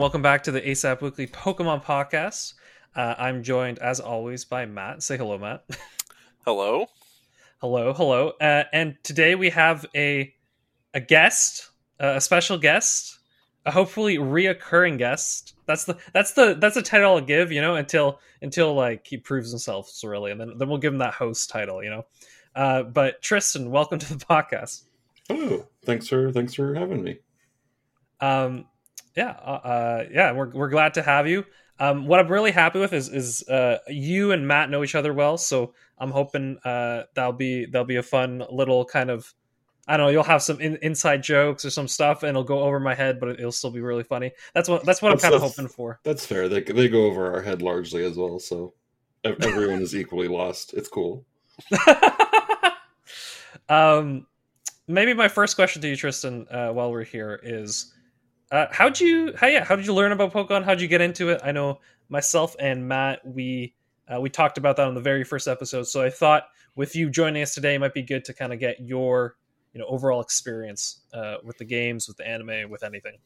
And everyone. Welcome back to the ASAP Weekly Pokemon Podcast. Uh, I'm joined, as always, by Matt. Say hello, Matt. Hello. hello, hello. Uh, and today we have a a guest, uh, a special guest, a hopefully reoccurring guest. That's the that's the that's the title I'll give. You know, until until like he proves himself really, and then then we'll give him that host title. You know. Uh, but Tristan, welcome to the podcast. Oh, thanks for thanks for having me. Um, yeah, uh, uh, yeah, we're we're glad to have you. Um, what I'm really happy with is is uh, you and Matt know each other well, so I'm hoping uh, that'll be that'll be a fun little kind of I don't know. You'll have some in, inside jokes or some stuff, and it'll go over my head, but it'll still be really funny. That's what that's what That's- I'm kind of hoping for. That's fair. They they go over our head largely as well, so everyone is equally lost. It's cool. um, maybe my first question to you, Tristan, uh, while we're here is, uh, how'd you, how yeah, how did you learn about Pokemon? How'd you get into it? I know myself and Matt, we uh, we talked about that on the very first episode. So I thought with you joining us today, it might be good to kind of get your you know overall experience uh, with the games, with the anime, with anything.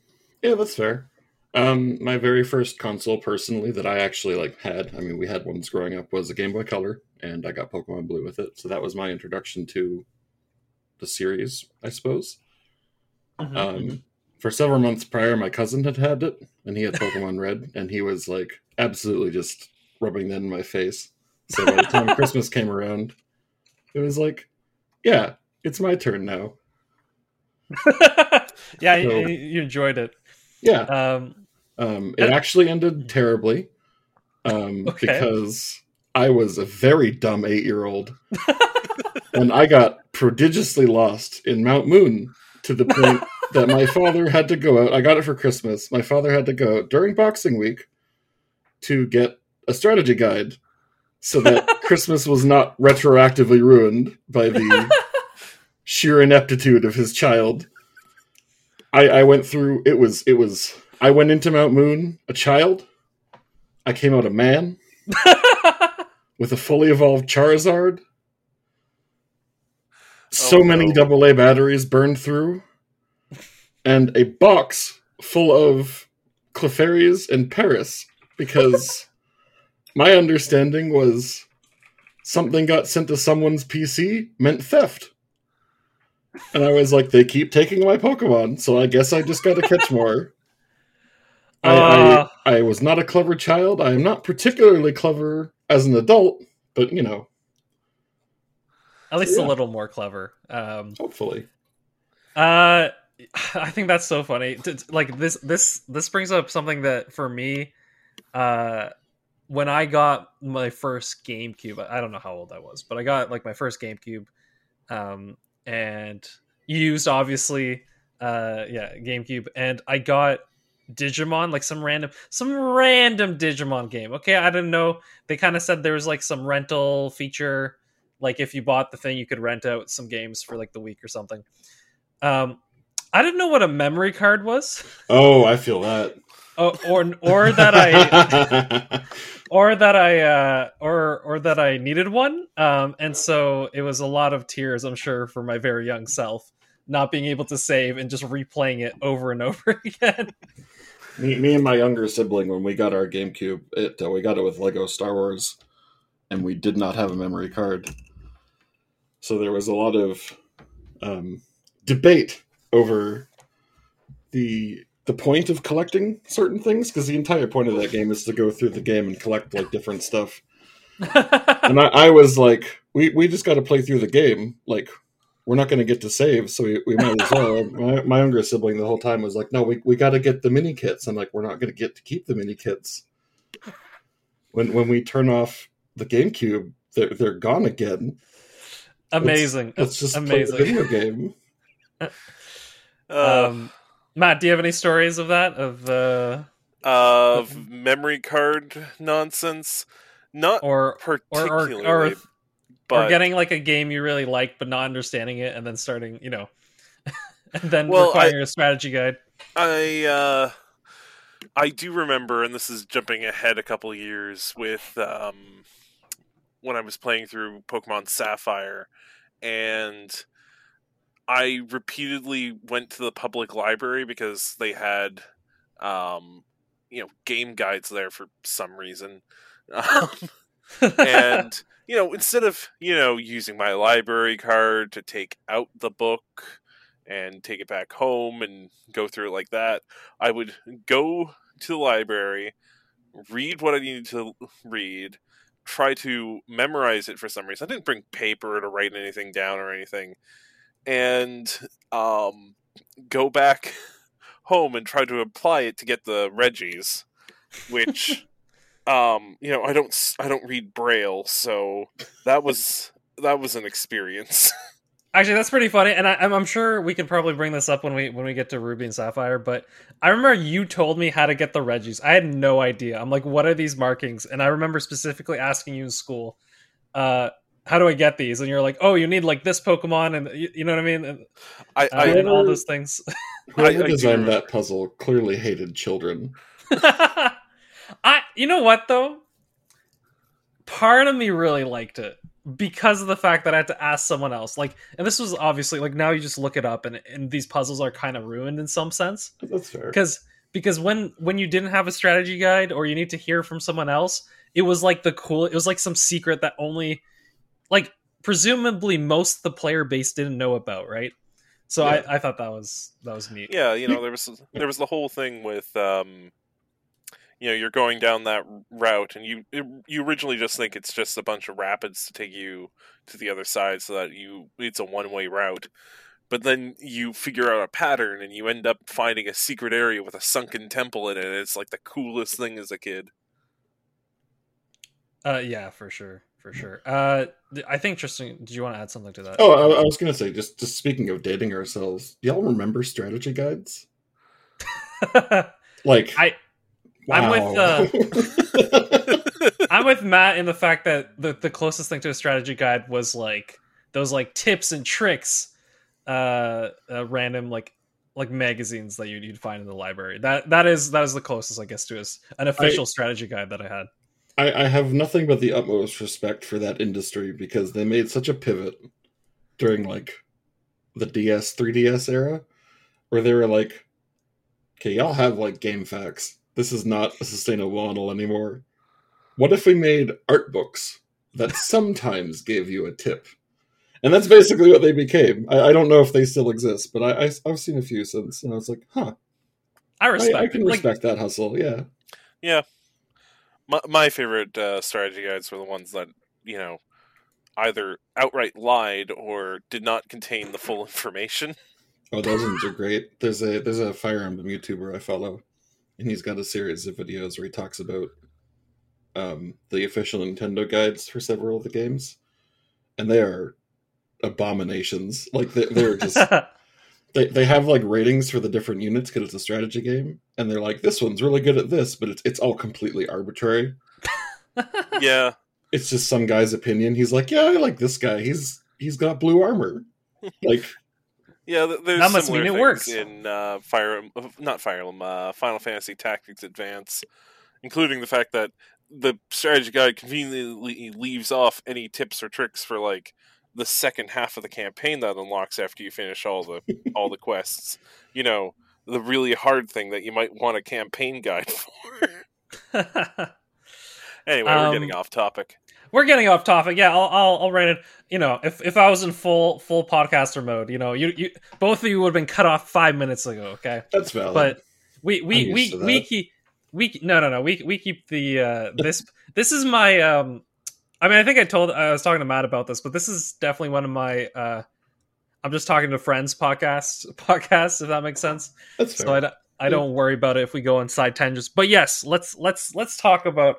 Yeah, that's fair. Um, my very first console personally that I actually like had. I mean, we had ones growing up was a Game Boy Color, and I got Pokemon Blue with it. So that was my introduction to the series, I suppose. Mhm, Um, mhm. For several months prior, my cousin had had it, and he had Pokemon Red, and he was like absolutely just rubbing that in my face. So by the time Christmas came around, it was like, yeah, it's my turn now. yeah, you, So- you enjoyed it. Yeah, Um, um, it actually ended terribly um, Okay. because I was a very dumb eight year old, and I got prodigiously lost in Mount Moon to the point that my father had to go out. I got it for Christmas. My father had to go out during Boxing Week to get a strategy guide so that Christmas was not retroactively ruined by the sheer ineptitude of his child. I, I went through it was it was I went into Mount Moon a child. I came out a man with a fully evolved Charizard. So Oh, many double A batteries burned through, and a box full of Clefairies and Paras because my understanding was something got sent to someone's PC meant theft. And I was like, they keep taking my Pokemon, so I guess I just got to catch more. I, Uh. I, I was not a clever child. I am not particularly clever as an adult, but you know, at least Yeah. a little more clever. Um, hopefully. Uh, I think that's so funny. Like this, this, this brings up something that for me, uh, when I got my first GameCube, I don't know how old I was, but I got like my first GameCube, um, and used obviously, uh, yeah, GameCube, and I got Digimon, like some random, some random Digimon game. Okay, I didn't know. They kind of said there was like some rental feature, like if you bought the thing, you could rent out some games for like the week or something. Um, I didn't know what a memory card was, Oh, I feel that. oh, or or that I or that I uh, or or that I needed one. Um, and so it was a lot of tears, I'm sure, for my very young self, not being able to save and just replaying it over and over again. me, me and my younger sibling, when we got our GameCube, it uh, we got it with Lego Star Wars, and we did not have a memory card. So there was a lot of um, debate over the the point of collecting certain things because the entire point of that game is to go through the game and collect like different stuff. And I, I was like, we we just got to play through the game. Like, we're not going to get to save, so we, we might as well. my, my younger sibling the whole time was like, no, we we got to get the mini kits. I'm like, we're not going to get to keep the mini kits. When when we turn off the GameCube, they're they're gone again. Amazing, Let's just amazing. play the video game. Uh, um, Matt, do you have any stories of that? Of uh, of memory card nonsense. Not or or particularly, or, or, but or getting like a game you really like but not understanding it, and then starting, you know, and then Well, requiring a strategy guide. I uh, I do remember, and this is jumping ahead a couple years with um, when I was playing through Pokemon Sapphire, and I repeatedly went to the public library because they had um, you know game guides there for some reason, um, and you know instead of you know using my library card to take out the book and take it back home and go through it like that, I would go to the library, read what I needed to read, try to memorize it for some reason. I didn't bring paper to write anything down or anything, and um, go back home and try to apply it to get the Regis, which. um, you know, I don't, I don't read Braille, so that was that was an experience. Actually, that's pretty funny, and I, am sure we can probably bring this up when we when we get to Ruby and Sapphire. But I remember you told me how to get the Regis. I had no idea. I'm like, what are these markings? And I remember specifically asking you in school, uh, how do I get these? And you're like, oh, you need like this Pokemon, and you, you know what I mean? And, I, I uh, and all those things. Whoever designed that puzzle clearly hated children. I, you know what though? Part of me really liked it because of the fact that I had to ask someone else. Like, and this was obviously like now you just look it up, and and these puzzles are kind of ruined in some sense. That's fair. Because because when when you didn't have a strategy guide or you need to hear from someone else, it was like the cool. It was like some secret that only like presumably most the player base didn't know about, right? So yeah. I, I thought that was that was neat. Yeah, you know there was there was the whole thing with um you know you're going down that route and you you originally just think it's just a bunch of rapids to take you to the other side so that you it's a one way route but then you figure out a pattern and you end up finding a secret area with a sunken temple in it and it's like the coolest thing as a kid uh yeah for sure for sure uh i think tristan do you want to add something to that oh i, I was gonna say just just speaking of dating ourselves y'all remember strategy guides like i Wow. I'm with uh, I'm with Matt in the fact that the the closest thing to a strategy guide was like those like tips and tricks, uh, uh random like like magazines that you'd, you'd find in the library. That that is that is the closest I guess to us an official I, strategy guide that I had. I, I have nothing but the utmost respect for that industry because they made such a pivot during like the DS 3DS era where they were like, okay, y'all have like GameFAQs this is not a sustainable model anymore. What if we made art books that sometimes gave you a tip? And that's basically what they became. I, I don't know if they still exist, but I, I, have seen a few since, and I was like, huh. I respect. I, I can respect like, that hustle. Yeah. Yeah. My, my favorite uh, strategy guides were the ones that you know either outright lied or did not contain the full information. Oh, those ones are great. There's a there's a Fire Emblem YouTuber I follow and he's got a series of videos where he talks about um, the official Nintendo guides for several of the games, and they are abominations. Like they, they're just they they have like ratings for the different units because it's a strategy game, and they're like, this one's really good at this, but it's it's all completely arbitrary. yeah, it's just some guy's opinion. He's like, yeah, I like this guy. He's he's got blue armor. Like yeah, there's that must mean it works in uh, Fire, not Fire Emblem, uh, Final Fantasy Tactics Advance, including the fact that the strategy guide conveniently leaves off any tips or tricks for like the second half of the campaign that unlocks after you finish all the all the quests. You know, the really hard thing that you might want a campaign guide for. anyway, um, we're getting um, off topic we're getting off topic. Yeah, I'll, I'll, I'll write it. You know, if, if I was in full full podcaster mode, you know, you you both of you would have been cut off five minutes ago. Okay, that's valid. But we we we we keep we no no no we we keep the uh this this is my um. I mean, I think I told I was talking to Matt about this, but this is definitely one of my uh. I'm just talking to friends podcast podcast if that makes sense. That's fair. So I, I don't worry about it if we go on side tangents. But yes, let's let's let's talk about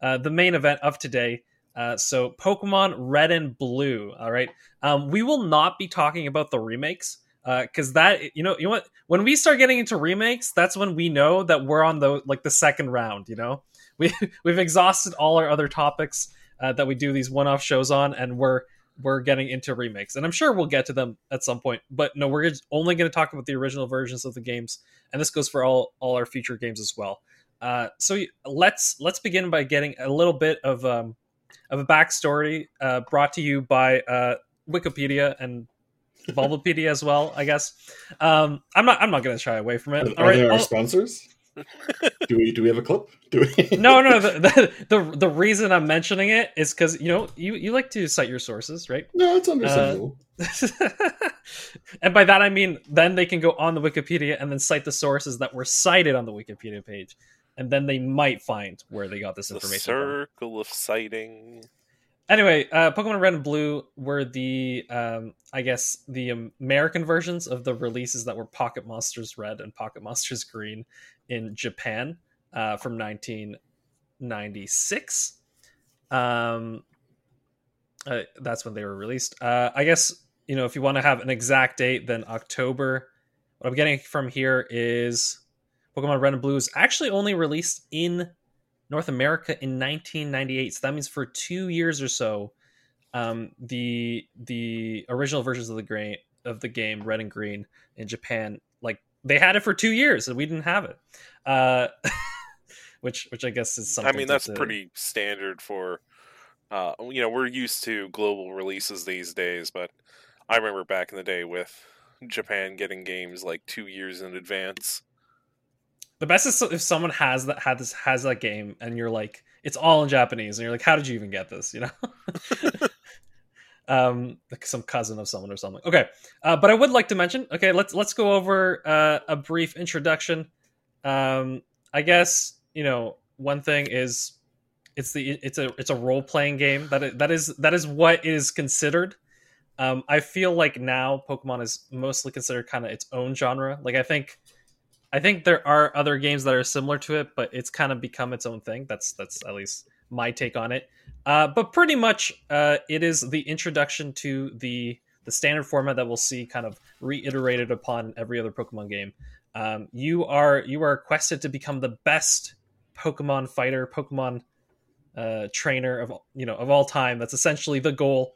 uh, the main event of today. Uh, so Pokemon Red and Blue. All right. Um, we will not be talking about the remakes because uh, that you know you know what when we start getting into remakes, that's when we know that we're on the like the second round. You know, we we've exhausted all our other topics uh, that we do these one-off shows on, and we're we're getting into remakes, and I'm sure we'll get to them at some point. But no, we're only going to talk about the original versions of the games, and this goes for all all our future games as well. Uh, so let's let's begin by getting a little bit of um, of a backstory uh, brought to you by uh, Wikipedia and Bulbapedia as well. I guess um, I'm not. I'm not going to shy away from it. Are, are they our I'll, sponsors? do we do we have a clip? Do we? no, no. The, the the the reason I'm mentioning it is because you know you you like to cite your sources, right? No, it's understandable. and by that I mean then they can go on the Wikipedia and then cite the sources that were cited on the Wikipedia page, and then they might find where they got this The information. circle of citing. Anyway, uh, Pokemon Red and Blue were the, um, I guess, the American versions of the releases that were Pocket Monsters Red and Pocket Monsters Green in Japan uh, from 1996. Um, uh, that's when they were released. Uh, I guess you know if you want to have an exact date, then October. What I'm getting from here is Pokemon Red and Blue is actually only released in North America in 1998. So that means for two years or so, um, the the original versions of the of the game Red and Green in Japan, they had it for two years and we didn't have it. Uh, which which I guess is something. I mean, that's to- pretty standard for. Uh, you know, we're used to global releases these days, but I remember back in the day with Japan getting games like two years in advance. The best is if someone has that had this has that game and you're like it's all in Japanese and you're like how did you even get this you know um like some cousin of someone or something. Okay uh, but I would like to mention okay let's let's go over uh, a brief introduction. Um I guess you know one thing is it's the it's a it's a role playing game. That that is that is what is considered. Um I feel like now Pokemon is mostly considered kind of its own genre. Like I think I think there are other games that are similar to it, but it's kind of become its own thing. That's that's at least my take on it. Uh, but pretty much, uh, it is the introduction to the the standard format that we'll see kind of reiterated upon every other Pokemon game. Um, you are you are quested to become the best Pokemon fighter, Pokemon uh, trainer of you know of all time. That's essentially the goal.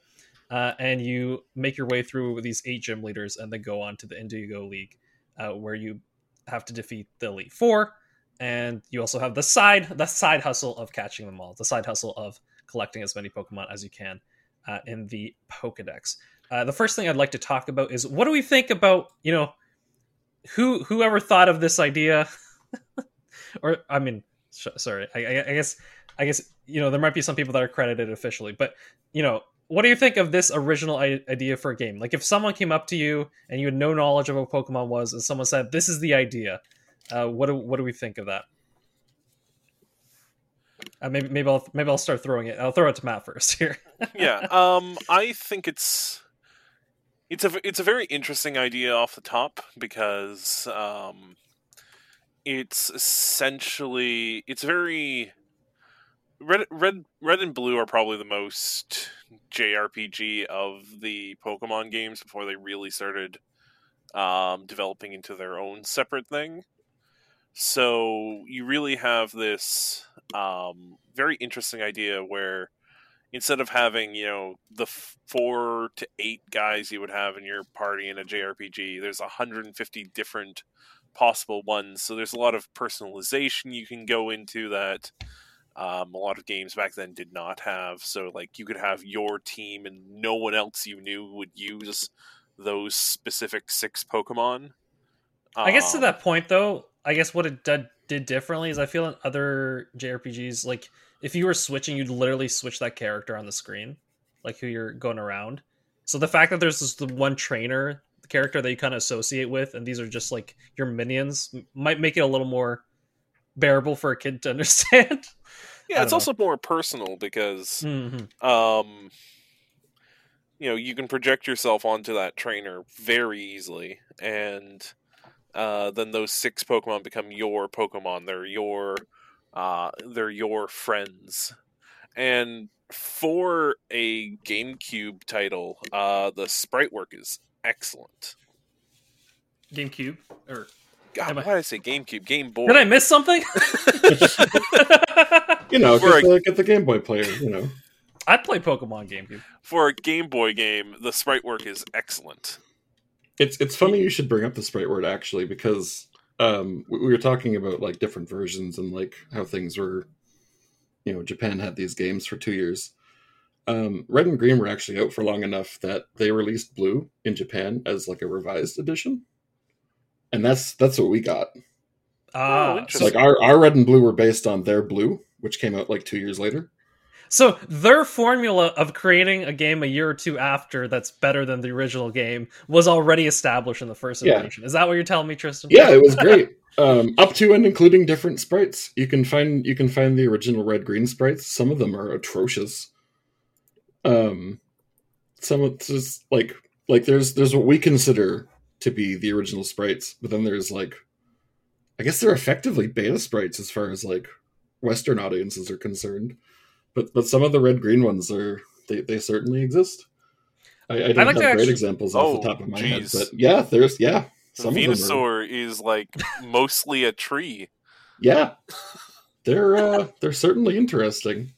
Uh, and you make your way through these eight gym leaders, and then go on to the Indigo League, uh, where you have to defeat the Elite Four, and you also have the side the side hustle of catching them all, the side hustle of collecting as many Pokemon as you can uh, in the Pokedex. Uh, the first thing I'd like to talk about is what do we think about you know who whoever thought of this idea, or I mean, sh- sorry, I, I, I guess I guess you know there might be some people that are credited officially, but you know what do you think of this original idea for a game? Like if someone came up to you and you had no knowledge of what Pokemon was, and someone said this is the idea, uh, what do what do we think of that? Uh, maybe maybe I'll maybe I'll start throwing it. I'll throw it to Matt first here. yeah, um, I think it's it's a it's a very interesting idea off the top because um, it's essentially it's very red red red and blue are probably the most JRPG of the Pokemon games before they really started um, developing into their own separate thing. So you really have this um, very interesting idea where instead of having you know the four to eight guys you would have in your party in a JRPG, there's 150 different possible ones. So there's a lot of personalization you can go into that um, a lot of games back then did not have. So like you could have your team and no one else you knew would use those specific six Pokemon. I guess to Um, that point, though, I guess what it did, did differently is I feel in other JRPGs, like if you were switching, you'd literally switch that character on the screen, like who you're going around. So the fact that there's this the one trainer the character that you kind of associate with, and these are just like your minions, might make it a little more bearable for a kid to understand. Yeah, it's don't also more personal because Mhm. um you know you can project yourself onto that trainer very easily and uh, then those six pokemon become your pokemon they're your uh, they're your friends and for a gamecube title uh, the sprite work is excellent GameCube, or God, Am I- why did I say GameCube? Game Boy. did I miss something? You know, For get a- the, get the Game Boy player. You know, I play Pokemon GameCube. For a Game Boy game, the sprite work is excellent. It's it's funny you should bring up the sprite word actually because um, we, we were talking about like different versions and like how things were. You know, Japan had these games for two years. Um, Red and Green were actually out for long enough that they released Blue in Japan as like a revised edition, and that's that's what we got. Ah, Oh, so. Like our, our red and blue were based on their blue, which came out like two years later. So their formula of creating a game a year or two after that's better than the original game was already established in the first Yeah. iteration. Is that what you're telling me, Tristan? Yeah, it was great. um, up to and including different sprites. You can find you can find the original red green sprites. Some of them are atrocious. Um, some of it's just like like there's there's what we consider to be the original sprites, but then there's like, I guess they're effectively beta sprites as far as like Western audiences are concerned. But but some of the red green ones are they, they certainly exist. I, I don't like have great actu- examples off Oh, the top of my geez. head, but yeah, there's yeah some of them are, is like mostly a tree. yeah they're uh they're certainly interesting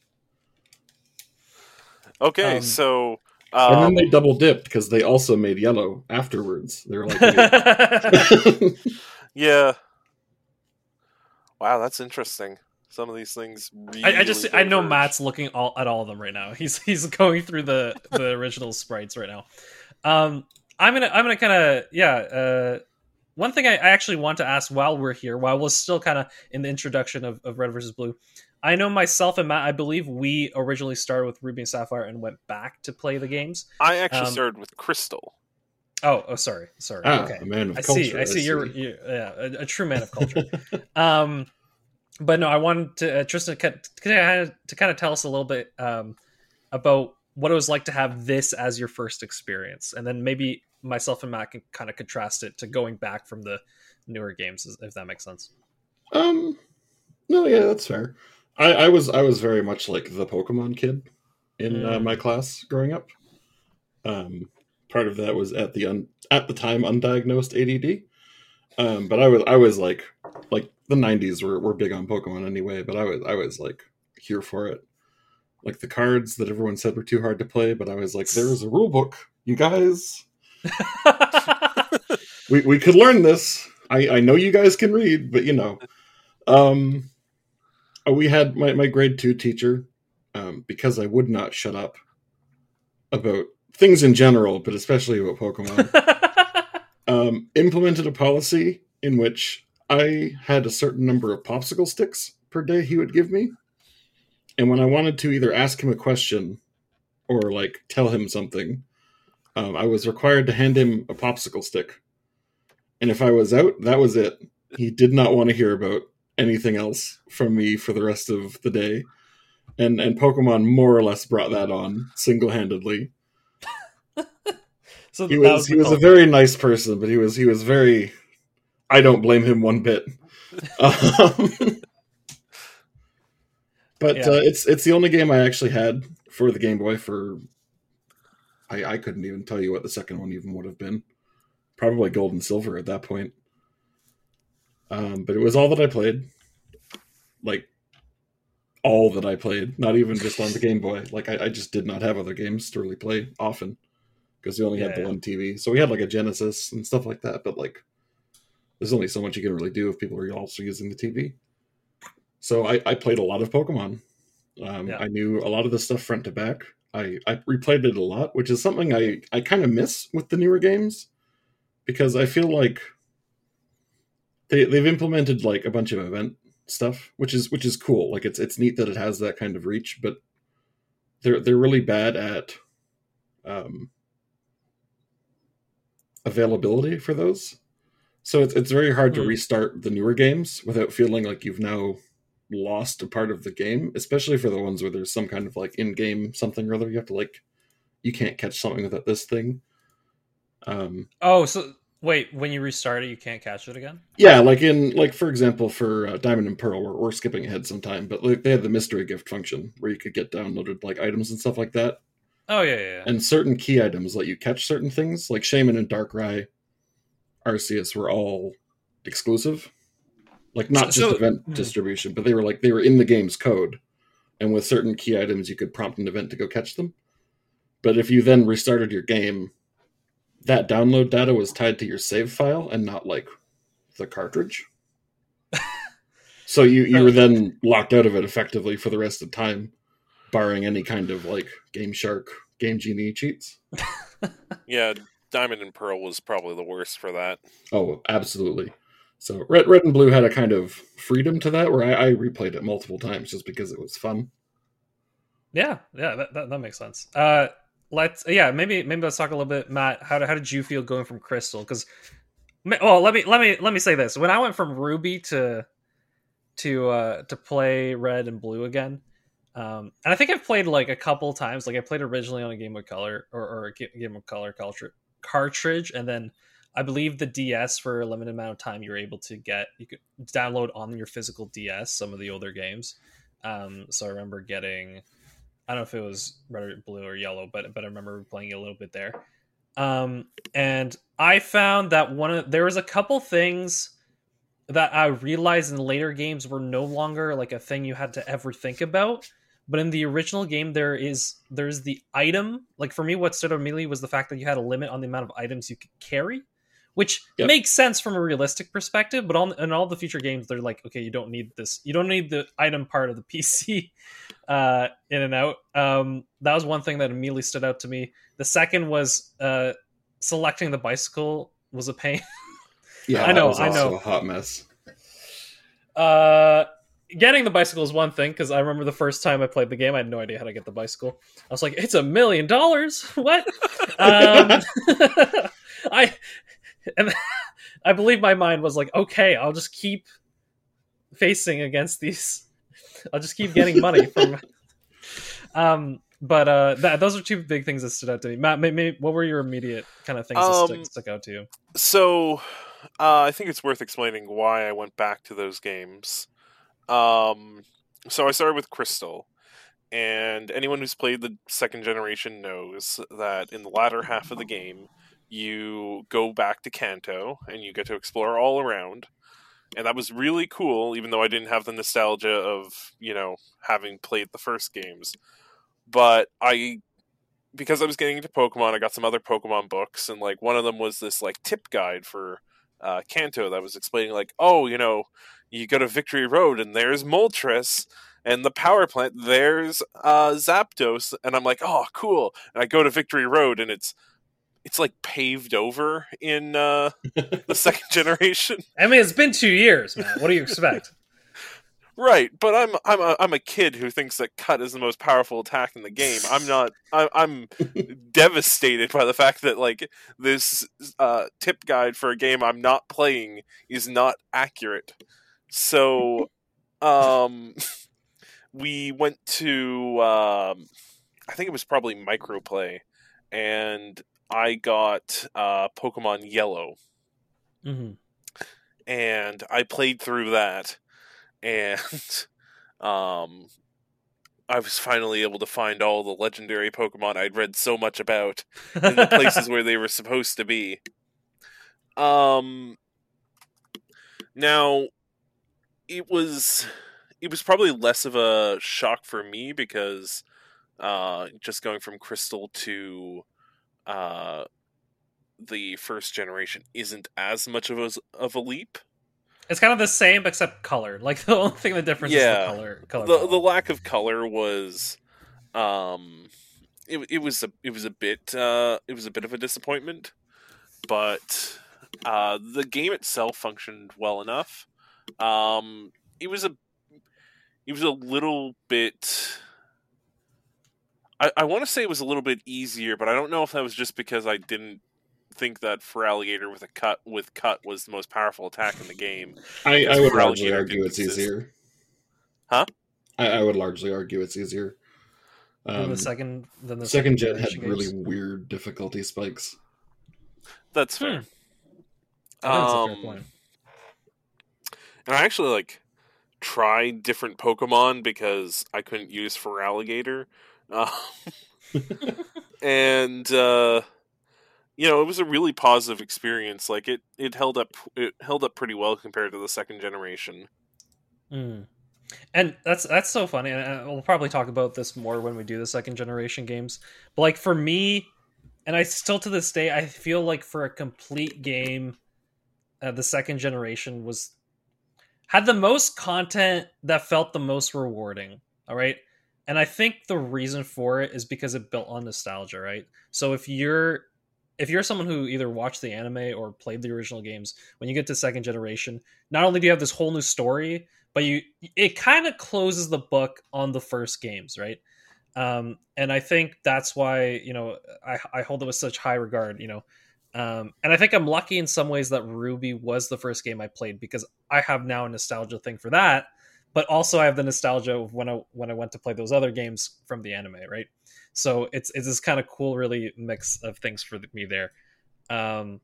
Okay, Um, so and um, then they double dipped because they also made yellow afterwards they're like yeah. Wow, that's interesting. Some of these things. Really I, I just I know. Matt's looking all at all of them right now. He's he's going through the the original sprites right now. Um, I'm gonna I'm gonna kind of yeah. Uh, one thing I, I actually want to ask while we're here, while we're still kind of in the introduction of, of Red versus Blue, I know myself and Matt. I believe we originally started with Ruby and Sapphire and went back to play the games. I actually um, started with Crystal. Oh, oh, sorry, sorry. ah, okay, a man of I culture see. I see. You're, you're yeah, a, a true man of culture. um, but no, I wanted to uh, Tristan to kind of to kind of tell us a little bit um, about what it was like to have this as your first experience, and then maybe myself and Matt can kind of contrast it to going back from the newer games, if that makes sense. um no yeah that's fair i i was i was very much like the pokemon kid in uh, Mm. my class growing up um part of that was at the un, at the time undiagnosed add um but i was i was like like the 90s were, were big on pokemon anyway but i was i was like here for it like the cards that everyone said were too hard to play but i was like there's a rule book you guys we we could learn this. I I know you guys can read, but you know, um, uh, we had my my grade two teacher, um, because I would not shut up about things in general, but especially about Pokemon. um, implemented a policy in which I had a certain number of popsicle sticks per day he would give me, and when I wanted to either ask him a question or like tell him something, um, I was required to hand him a popsicle stick. And if I was out, that was it. He did not want to hear about anything else from me for the rest of the day. And and Pokemon more or less brought that on single handedly. so He was he was a very nice person, but he was he was very. I don't blame him one bit. Um, but Yeah. uh, it's it's the only game I actually had for the Game Boy for. I I couldn't even tell you what the second one even would have been. Probably Gold and Silver at that point. Um, but it was all that I played. Like all that I played, not even just on the Game Boy. Like I, I just did not have other games to really play often because we only had the yeah. one TV. So we had like a Genesis and stuff like that. But like, there's only so much you can really do if people are also using the TV. So I, I played a lot of Pokemon. Um, Yeah. I knew a lot of the stuff front to back. I, I replayed it a lot, which is something I, I kind of miss with the newer games because I feel like they they've implemented like a bunch of event stuff, which is which is cool. Like it's it's neat that it has that kind of reach, but they're they're really bad at um, availability for those. So it's it's very hard to Hmm. restart the newer games without feeling like you've now lost a part of the game, especially for the ones where there's some kind of like in-game something or other. You have to like you can't catch something without this thing. Um, Oh, so wait, when you restart it, you can't catch it again? yeah, like in like for example for uh, Diamond and Pearl, we're, we're skipping ahead some time, but like they had the mystery gift function where you could get downloaded like items and stuff like that, Oh yeah, yeah. yeah. and certain key items let you catch certain things. Like Shaymin and Darkrai, Arceus were all exclusive, like not So- just so- event hmm. distribution, but they were like they were in the game's code, and with certain key items you could prompt an event to go catch them. But if you then restarted your game, that download data was tied to your save file and not like the cartridge. so you you were then locked out of it effectively for the rest of time, barring any kind of like Game Shark, Game Genie cheats. Yeah, Diamond and Pearl was probably the worst for that. Oh, absolutely. So red, red and blue had a kind of freedom to that, where I, I replayed it multiple times just because it was fun. Yeah, yeah, that, that, that makes sense. Uh, let's yeah, maybe maybe let's talk a little bit, Matt. How how did you feel going from Crystal? Because well, let me let me let me say this: when I went from Ruby to to uh to play Red and Blue again, um, and I think I've played like a couple times. Like I played originally on a Game of Color or, or a Game of Color cartridge, and then I believe the DS for a limited amount of time you're able to get you could download on your physical DS some of the older games. Um, so I remember getting I don't know if it was red or blue or yellow, but but I remember playing a little bit there. Um, and I found that one of there was a couple things that I realized in later games were no longer like a thing you had to ever think about. But in the original game, there is there's the item. Like for me, what stood out immediately was the fact that you had a limit on the amount of items you could carry which yep. makes sense from a realistic perspective. But on in all the future games, they're like, okay, you don't need this. You don't need the item part of the PC uh, in and out. Um, that was one thing that immediately stood out to me. The second was uh, selecting the bicycle was a pain. yeah, I know. I know. A hot mess. Uh, getting the bicycle is one thing because I remember the first time I played the game, I had no idea how to get the bicycle. I was like, "It's a million dollars! What?" um, I and I believe my mind was like, okay, I'll just keep facing against these. I'll just keep getting money from. um, but uh, that, those are two big things that stood out to me. Matt, maybe, what were your immediate kind of things um, that stuck, stuck, out to you? So, uh, I think it's worth explaining why I went back to those games. Um, so I started with Crystal, and anyone who's played the second generation knows that in the latter half of the game, you go back to Kanto and you get to explore all around. And that was really cool, even though I didn't have the nostalgia of, you know, having played the first games. But I because I was getting into Pokemon, I got some other Pokemon books, and like one of them was this like tip guide for uh, Kanto that was explaining like, oh, you know, you go to Victory Road and there's Moltres, and the power plant there's uh, Zapdos, and I'm like, oh, cool. And I go to Victory Road and it's it's like paved over in uh, the second generation. I mean, it's been two years, man. What do you expect? right, but I'm I'm a, I'm a kid who thinks that cut is the most powerful attack in the game. I'm not. I, I'm devastated by the fact that like this uh, tip guide for a game I'm not playing is not accurate. So, um, we went to. Um, I think it was probably microplay and I got uh, Pokemon Yellow, mm-hmm. and I played through that, and um, I was finally able to find all the legendary Pokemon I'd read so much about in the places where they were supposed to be. Um, now it was it was probably less of a shock for me because uh, just going from Crystal to uh, the first generation isn't as much of a, of a leap. It's kind of the same except color. Like the only thing the difference yeah, is the color. color the, the lack of color was, um, it, it was a it was a bit uh, it was a bit of a disappointment, but uh, the game itself functioned well enough. Um, it was a it was a little bit I, I want to say it was a little bit easier, but I don't know if that was just because I didn't think that Feraligatr with a cut with cut was the most powerful attack in the game. I, I would largely argue it's exist. easier. Huh? I, I, would largely argue it's easier. Um, the second, then the second, second gen had games. really weird difficulty spikes. That's fair. Hmm. Um, fair point. And I actually like tried different Pokemon because I couldn't use Feraligatr uh, and uh, you know, it was a really positive experience. Like it, it held up, it held up pretty well compared to the second generation. Mm. And that's that's so funny, and uh, we'll probably talk about this more when we do the second generation games. But like for me, and I still to this day, I feel like for a complete game, uh, the second generation was had the most content that felt the most rewarding. All right, and I think the reason for it is because it built on nostalgia, right? So if you're if you're someone who either watched the anime or played the original games, when you get to second generation, not only do you have this whole new story, but you it kind of closes the book on the first games, right? Um, and I think that's why you know I, I hold it with such high regard. You know, um, and I think I'm lucky in some ways that Ruby was the first game I played because I have now a nostalgia thing for that, but also I have the nostalgia of when I when I went to play those other games from the anime, right? So it's it's this kind of cool, really mix of things for me there. Um,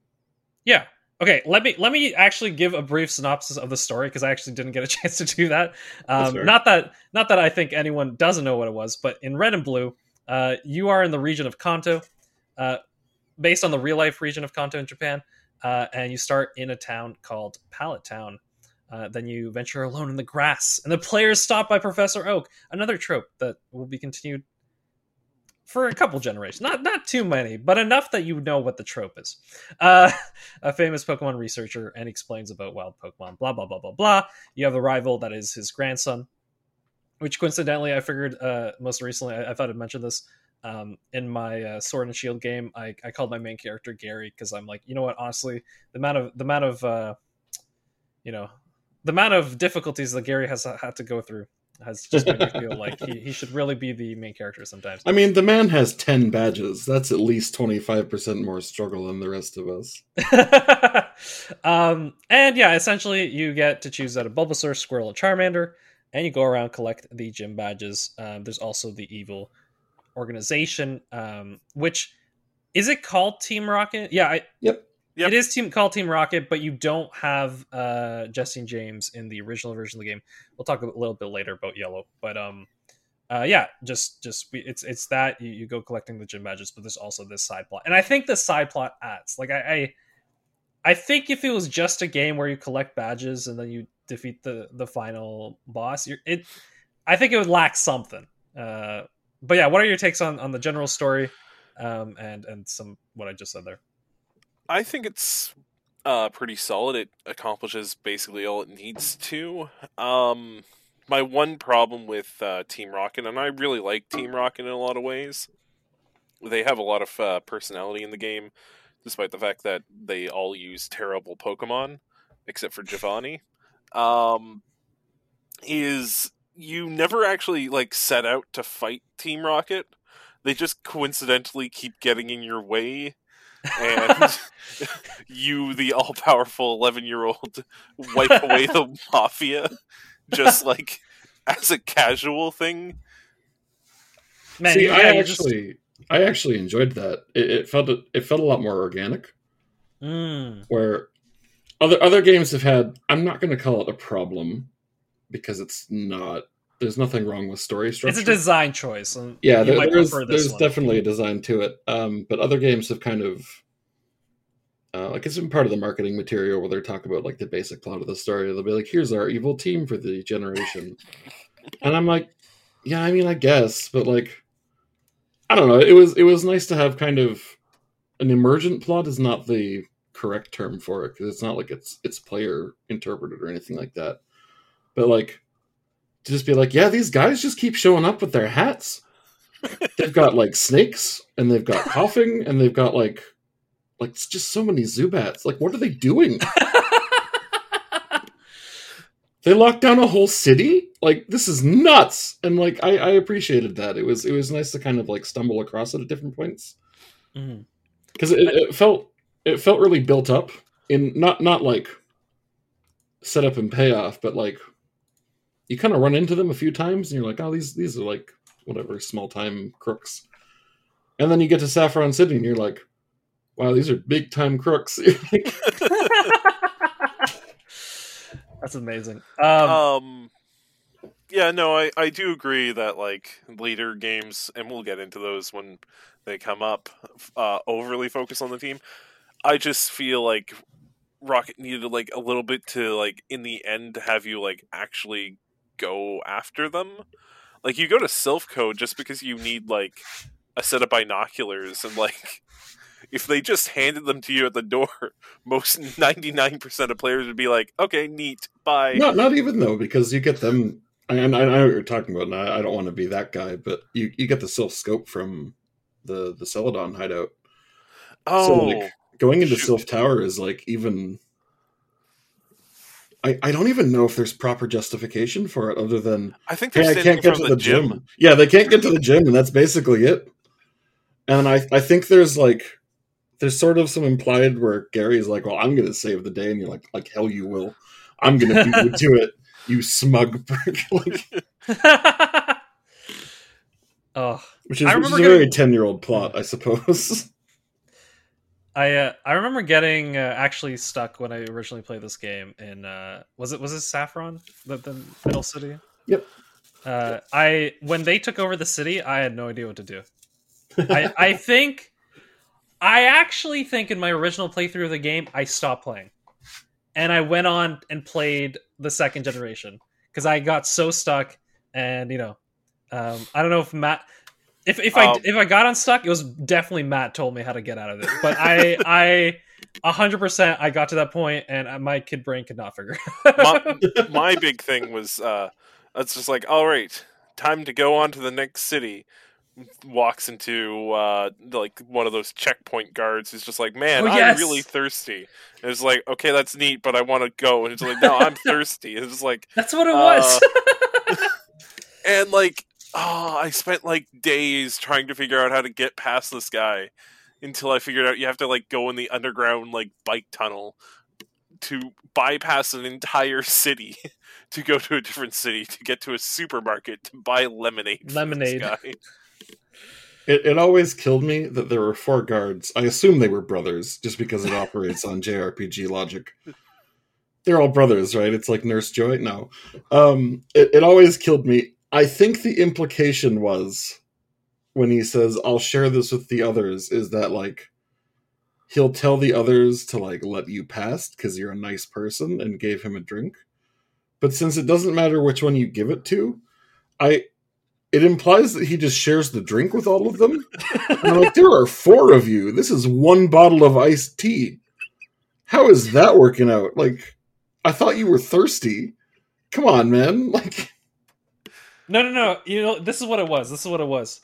yeah. Okay. Let me let me actually give a brief synopsis of the story because I actually didn't get a chance to do that. Um, not that not that I think anyone doesn't know what it was, but in Red and Blue, uh, you are in the region of Kanto, uh, based on the real life region of Kanto in Japan, uh, and you start in a town called Pallet Town. Uh, then you venture alone in the grass, and the players stop by Professor Oak, another trope that will be continued for a couple generations. Not not too many, but enough that you know what the trope is. Uh, a famous Pokemon researcher and explains about wild Pokemon. Blah blah blah blah blah. You have a rival that is his grandson, which coincidentally I figured uh, most recently I, I, thought I'd mention this. Um, in my uh, Sword and Shield game, I, I called my main character Gary because I'm like, you know what? Honestly, the amount of the amount of uh, you know the amount of difficulties that Gary has had to go through has just made me feel like he, he should really be the main character sometimes. I mean, the man has 10 badges. That's at least 25% more struggle than the rest of us. um, and yeah, essentially, you get to choose out of Bulbasaur, Squirtle, and Charmander, and you go around collect the gym badges. Um, there's also the evil organization, um, which is it called Team Rocket? Yeah, I, yep. Yep. It is team called Team Rocket, but you don't have uh, Jessie and James in the original version of the game. We'll talk a little bit later about Yellow, but um, uh, yeah, just just it's it's that you, you go collecting the gym badges, but there's also this side plot, and I think the side plot adds like I, I I think if it was just a game where you collect badges and then you defeat the the final boss, you're, it I think it would lack something. Uh, but yeah, what are your takes on on the general story, um, and and some what I just said there? I think it's uh, pretty solid. It accomplishes basically all it needs to. Um, my one problem with uh, Team Rocket, and I really like Team Rocket in a lot of ways, they have a lot of uh, personality in the game, despite the fact that they all use terrible Pokemon, except for Giovanni. Um, is you never actually like set out to fight Team Rocket. They just coincidentally keep getting in your way and you, the all powerful 11 year old, wipe away the mafia just like as a casual thing. Man, See, I actually, just... I actually enjoyed that. It, it, felt it felt a lot more organic. Mm. Where other other games have had, I'm not going to call it a problem because it's not there's nothing wrong with story structure. It's a design choice. yeah, there, there's there's definitely a design to it. Um, but other games have kind of uh, like it's been part of the marketing material where they talk about like the basic plot of the story. They'll be like, "Here's our evil team for the generation," and I'm like, "Yeah, I mean, I guess, but like, I don't know. It was it was nice to have kind of an emergent plot is not the correct term for it because it's not like it's it's player interpreted or anything like that, but like to just be like, yeah, these guys just keep showing up with their hats. they've got like snakes and they've got Koffing and they've got like like it's just so many Zubats. Like, what are they doing? they locked down a whole city. Like, this is nuts. And like, I, I appreciated that. It was it was nice to kind of like stumble across it at different points because mm-hmm. it, it felt it felt really built up in not not like setup and payoff, but like you kind of run into them a few times and you're like, oh, these these are like whatever small time crooks. And then you get to Saffron City and you're like, wow, these are big time crooks. That's amazing. Um, um, yeah, no, I, I do agree that like later games, and we'll get into those when they come up, uh, overly focus on the team. I just feel like Rocket needed like a little bit to like in the end have you like actually go after them. Like you go to Silph Co just because you need like a set of binoculars and like if they just handed them to you at the door, most ninety nine percent of players would be like, "Okay, neat, bye." Not not even though, because you get them. I, I know what you're talking about, and I, I don't want to be that guy, but you, you get the Silph scope from the the Celadon hideout. Oh, like, going into. Silph Tower is like even. I, I don't even know if there's proper justification for it other than I think they're hey, I can't get front to of the gym. Yeah, they can't get to the gym, and that's basically it. And I I think there's like there's sort of some implied where Gary's like, "Well, I'm going to save the day," and you're like, "Like hell, you will. I'm going to beat you to it, you smug prick." like, oh, which is, which is a very ten year old plot, I suppose. I uh, I remember getting uh, actually stuck when I originally played this game in uh, was it was it Saffron the, the middle city? Yep. Uh, I when they took over the city, I had no idea what to do. I I think I actually think in my original playthrough of the game, I stopped playing, and I went on and played the second generation because I got so stuck, and you know, um, I don't know if Matt. If, if I Um, if I got unstuck, it was definitely Matt told me how to get out of it. But I I a hundred percent I got to that point and my kid brain could not figure. it out. my, my big thing was uh it's just like all right time to go on to the next city walks into uh like one of those checkpoint guards who's just like man Oh, i'm really thirsty and it's like okay that's neat but i want to go and it's like no i'm thirsty and it's like That's what it was. and like oh i spent like days trying to figure out how to get past this guy until i figured out you have to like go in the underground like bike tunnel to bypass an entire city to go to a different city to get to a supermarket to buy lemonade for this Lemonade. guy. It, it always killed me that there were four guards. I assume they were brothers, just because it operates on JRPG logic. They're all brothers, right? It's like Nurse Joy. No, um, it, it always killed me. I think the implication was when he says, "I'll share this with the others," is that like he'll tell the others to like let you past because you're a nice person and gave him a drink. But since it doesn't matter which one you give it to, I it implies that he just shares the drink with all of them. I'm like, there are four of you. This is one bottle of iced tea. How is that working out? Like, I thought you were thirsty. Come on, man. Like, No, no, no. You know, this is what it was. This is what it was.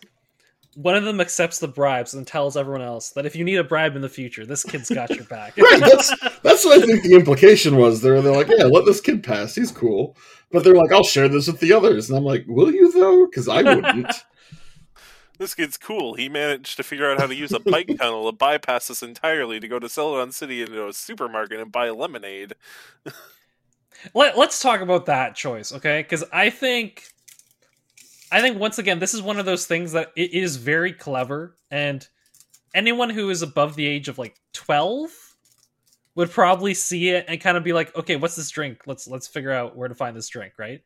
One of them accepts the bribes and tells everyone else that if you need a bribe in the future, this kid's got your back. right? That's that's what I think the implication was. They're they're like, yeah, let this kid pass. He's cool. But they're like, I'll share this with the others, and I'm like, will you though? Because I wouldn't. This kid's cool. He managed to figure out how to use a bike tunnel to bypass this entirely to go to Celadon City into a supermarket and buy lemonade. Let, let's talk about that choice, okay? Because I think, I think once again, this is one of those things that it is very clever, and anyone who is above the age of like twelve would probably see it and kind of be like, okay, what's this drink? Let's let's figure out where to find this drink, right?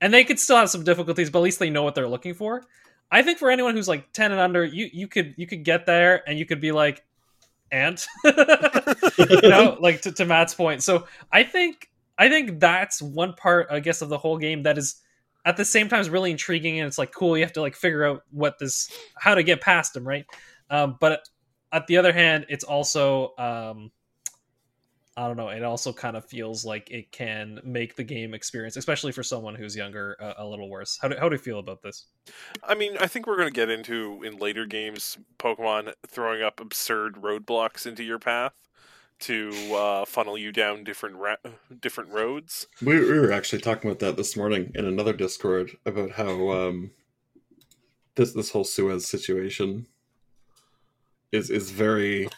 And they could still have some difficulties, but at least they know what they're looking for. I think for anyone who's like ten and under, you you could you could get there and you could be like, and you know, like to, to Matt's point. So I think I think that's one part, I guess, of the whole game that is at the same time is really intriguing and it's like cool. You have to like figure out what this, how to get past them, right? Um, but at the other hand, it's also, um, I don't know. It also kind of feels like it can make the game experience, especially for someone who's younger, a, a little worse. How do how do you feel about this? I mean, I think we're going to get into in later games Pokemon throwing up absurd roadblocks into your path to uh, funnel you down different ra- different roads. We, we were actually talking about that this morning in another Discord about how um, this this whole Suez situation is is very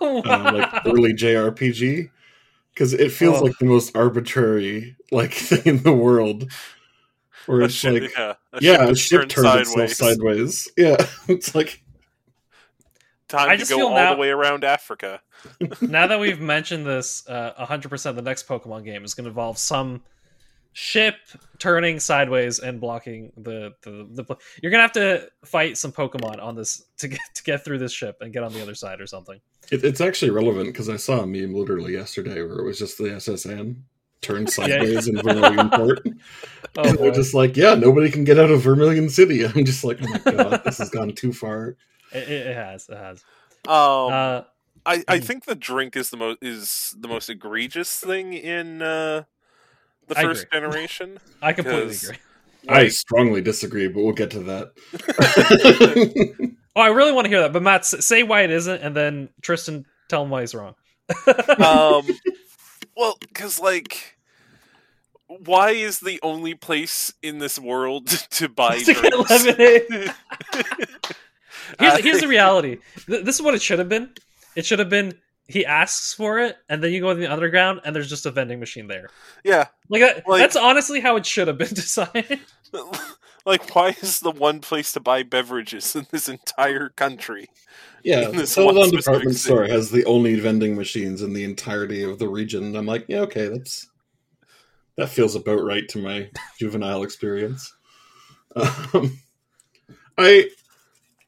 um, like early JRPG because it feels Oh. like the most arbitrary like thing in the world. Where A it's ship- like, yeah, a yeah, ship a ship turned turns itself sideways. Yeah, it's like Time I to just go all now- the way around Africa. now that we've mentioned this, uh, 100% the next Pokemon game is going to involve some ship turning sideways and blocking the, the, the pl- You're going to have to fight some Pokemon on this to get to get through this ship and get on the other side or something. it, it's actually relevant because I saw a meme literally yesterday where it was just the S.S. Anne turned sideways in Vermilion Port. Oh, and they're just like, yeah, nobody can get out of Vermilion City. I'm just like, oh my god, this has gone too far. It, it it has. It has. Um, Uh, I, I mm. think the drink is the most is the most egregious thing in uh, the I first agree. generation. I completely 'cause- agree. I strongly disagree, but we'll get to that. Oh, I really want to hear that. But Matt, say why it isn't, and then Tristan tell him why he's wrong. um, well, because like, why is the only place in this world to buy to get drinks? lemonade. Here's, here's the reality. This is what it should have been. It should have been he asks for it, and then you go in the underground, and there's just a vending machine there. yeah, Like, that, Like- that's honestly how it should have been designed. like why is the one place to buy beverages in this entire country? Yeah, the this one Celadon department city. store has the only vending machines in the entirety of the region. I'm like, yeah, okay, that's that feels about right to my juvenile experience. Um, I,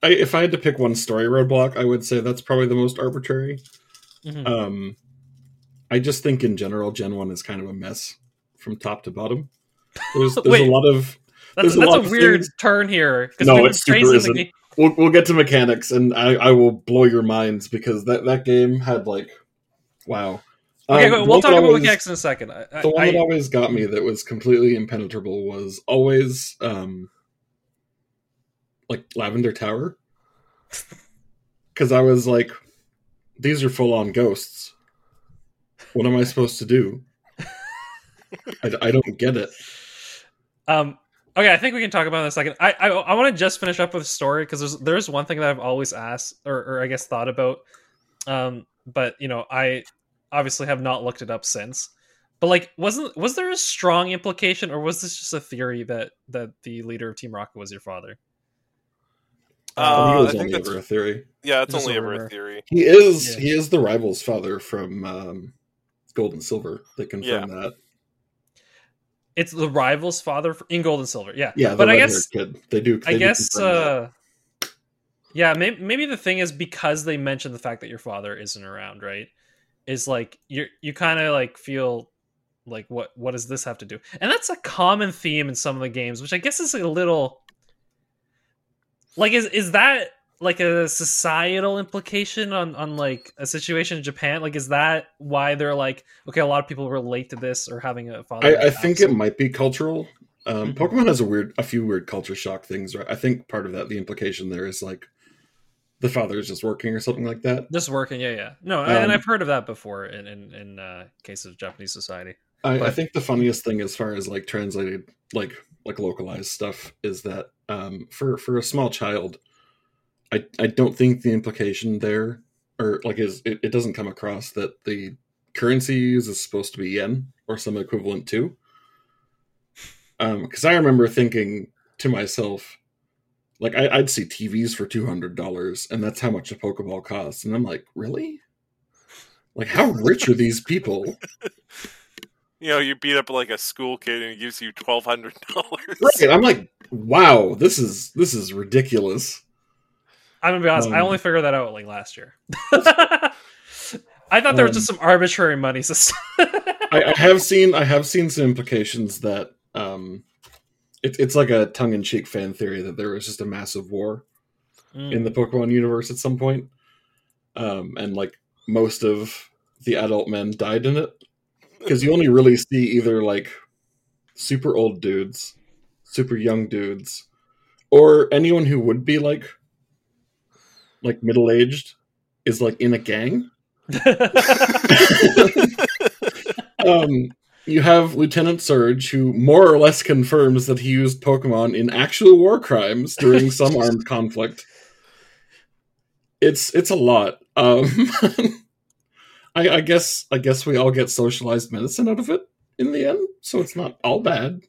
I, if I had to pick one story roadblock, I would say that's probably the most arbitrary. Mhm. Um, I just think in general, Gen One is kind of a mess from top to bottom. There's, there's Wait. a lot of that's a that's lot a of weird things- turn here. No, we've been it super isn't. we'll we'll get to mechanics, and I, I will blow your minds because that that game had like, wow. Okay, Um, we'll talk about always- mechanics in a second. I, I, The one I- that always got me that was completely impenetrable was always um, like Lavender Tower, because I was like, these are full on ghosts. What am I supposed to do? I, I don't get it. Um. Okay, I think we can talk about in a second. I I, I want to just finish up with the story because there's there's one thing that I've always asked or, or I guess thought about. Um, but you know, I obviously have not looked it up since. But like, wasn't was there a strong implication, or was this just a theory that that the leader of Team Rocket was your father? I Uh, think it was I think only that's- ever a theory. Yeah, it's Just only a ever a theory. He is Yeah. he is the rival's father from um, Gold and Silver. They confirm that. It's the rival's father in Gold and Silver. Yeah, Yeah, but I guess kid. They do. I do guess confirm that. uh yeah, maybe, maybe the thing is because they mention the fact that your father isn't around, right? Is like you you kind of like feel like what what does this have to do? And that's a common theme in some of the games, which I guess is a little like is is that like a societal implication on on like a situation in Japan? Like is that why they're like okay, a lot of people relate to this or having a father? I, I think it might be cultural. Um, Mhm. Pokemon has a weird, a few weird culture shock things. Right? I think part of that, the implication there is like the father is just working or something like that. Just working, yeah, yeah. No, and Um, I've heard of that before in in, in uh, cases of Japanese society. I, I think the funniest thing, as far as like translated, like like localized stuff, is that um, for for a small child, I I don't think the implication there, or like is it, it doesn't come across that the currency you use is supposed to be yen or some equivalent to. Because I remember thinking to myself, like I, I'd see TVs for two hundred dollars, and that's how much a Pokeball costs, and I'm like, really? Like, how rich are these people? You know, you beat up like a school kid and he gives you twelve hundred dollars. Right. I'm like, wow, this is this is ridiculous. I'm gonna be honest. I Um, only figured that out like last year. I thought there was just some arbitrary money system. I, I have seen I have seen some implications that um it, it's like a tongue in cheek fan theory that there was just a massive war Mm. in the Pokemon universe at some point. Um and like most of the adult men died in it. Because you only really see either like super old dudes, super young dudes, or anyone who would be like like middle aged is like in a gang. um, you have Lieutenant Surge, who more or less confirms that he used Pokemon in actual war crimes during some armed conflict. It's it's a lot. Um, I, I guess I guess we all get socialized medicine out of it in the end, so it's not all bad.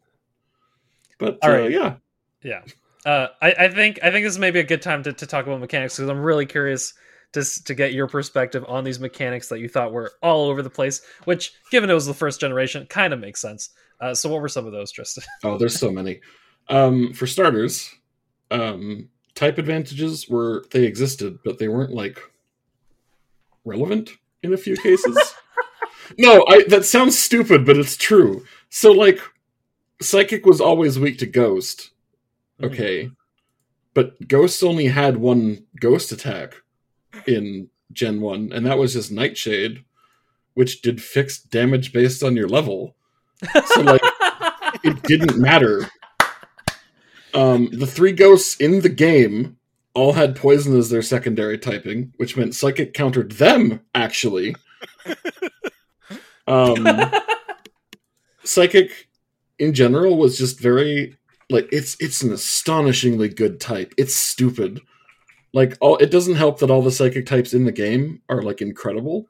But All uh, right. yeah, yeah, uh, I, I think I think this may be a good time to, to talk about mechanics because I'm really curious to to get your perspective on these mechanics that you thought were all over the place. Which, given it was the first generation, kind of makes sense. Uh, so, what were some of those, Tristan? Oh, there's so many. Um, for starters, um, type advantages were they existed, but they weren't like relevant in a few cases. no, I that sounds stupid, but it's true. So like psychic was always weak to ghost. Okay. But ghost only had one ghost attack in Gen 1, and that was just Nightshade, which did fixed damage based on your level. So like it didn't matter. Um, the three ghosts in the game all had poison as their secondary typing, which meant psychic countered them actually. um, psychic in general was just very like it's it's an astonishingly good type. It's stupid. Like all it doesn't help that all the psychic types in the game are like incredible.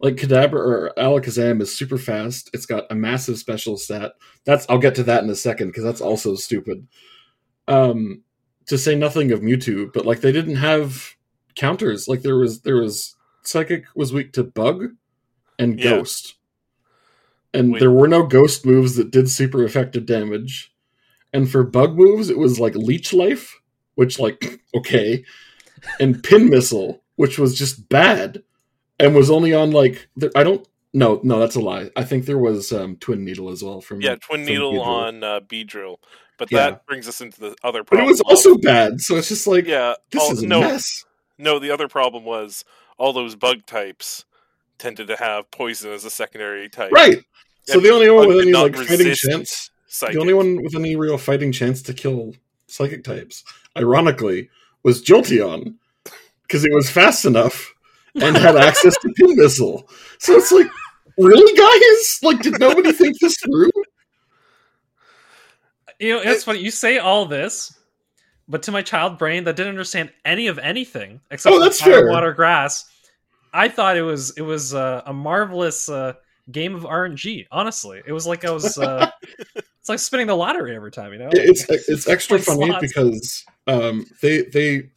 Like Kadabra or Alakazam is super fast. It's got a massive special stat. That's I'll get to that in a second because that's also stupid. Um, to say nothing of Mewtwo, but like they didn't have counters. Like there was there was Psychic was weak to Bug and Yeah. Ghost, and Wait. there were no Ghost moves that did super effective damage. And for Bug moves, it was like Leech Life, which like okay, and Pin Missile, which was just bad, and was only on like there, I don't. No, no, that's a lie. I think there was um, Twin Needle as well from Yeah, Twin from Needle Beedrill. on uh, Beedrill. But Yeah. that brings us into the other problem. but it was also bad. So it's just like yeah. this all- is a no, mess. no. The other problem was all those bug types tended to have poison as a secondary type. Right. So And the only one with any like fighting chance, Psychic. the only one with any real fighting chance to kill psychic types, ironically, was Jolteon because it was fast enough and had access to pin missile. So it's like, really, guys? Like, did nobody think this through? You know, it's funny. You say all this, but to my child brain that didn't understand any of anything except Oh, that's fire, fair. water, grass, I thought it was it was uh, a marvelous uh, game of RNG. Honestly, it was like I was. Uh, it's like spinning the lottery every time. You know, It's it's extra Like funny slots. because um, they they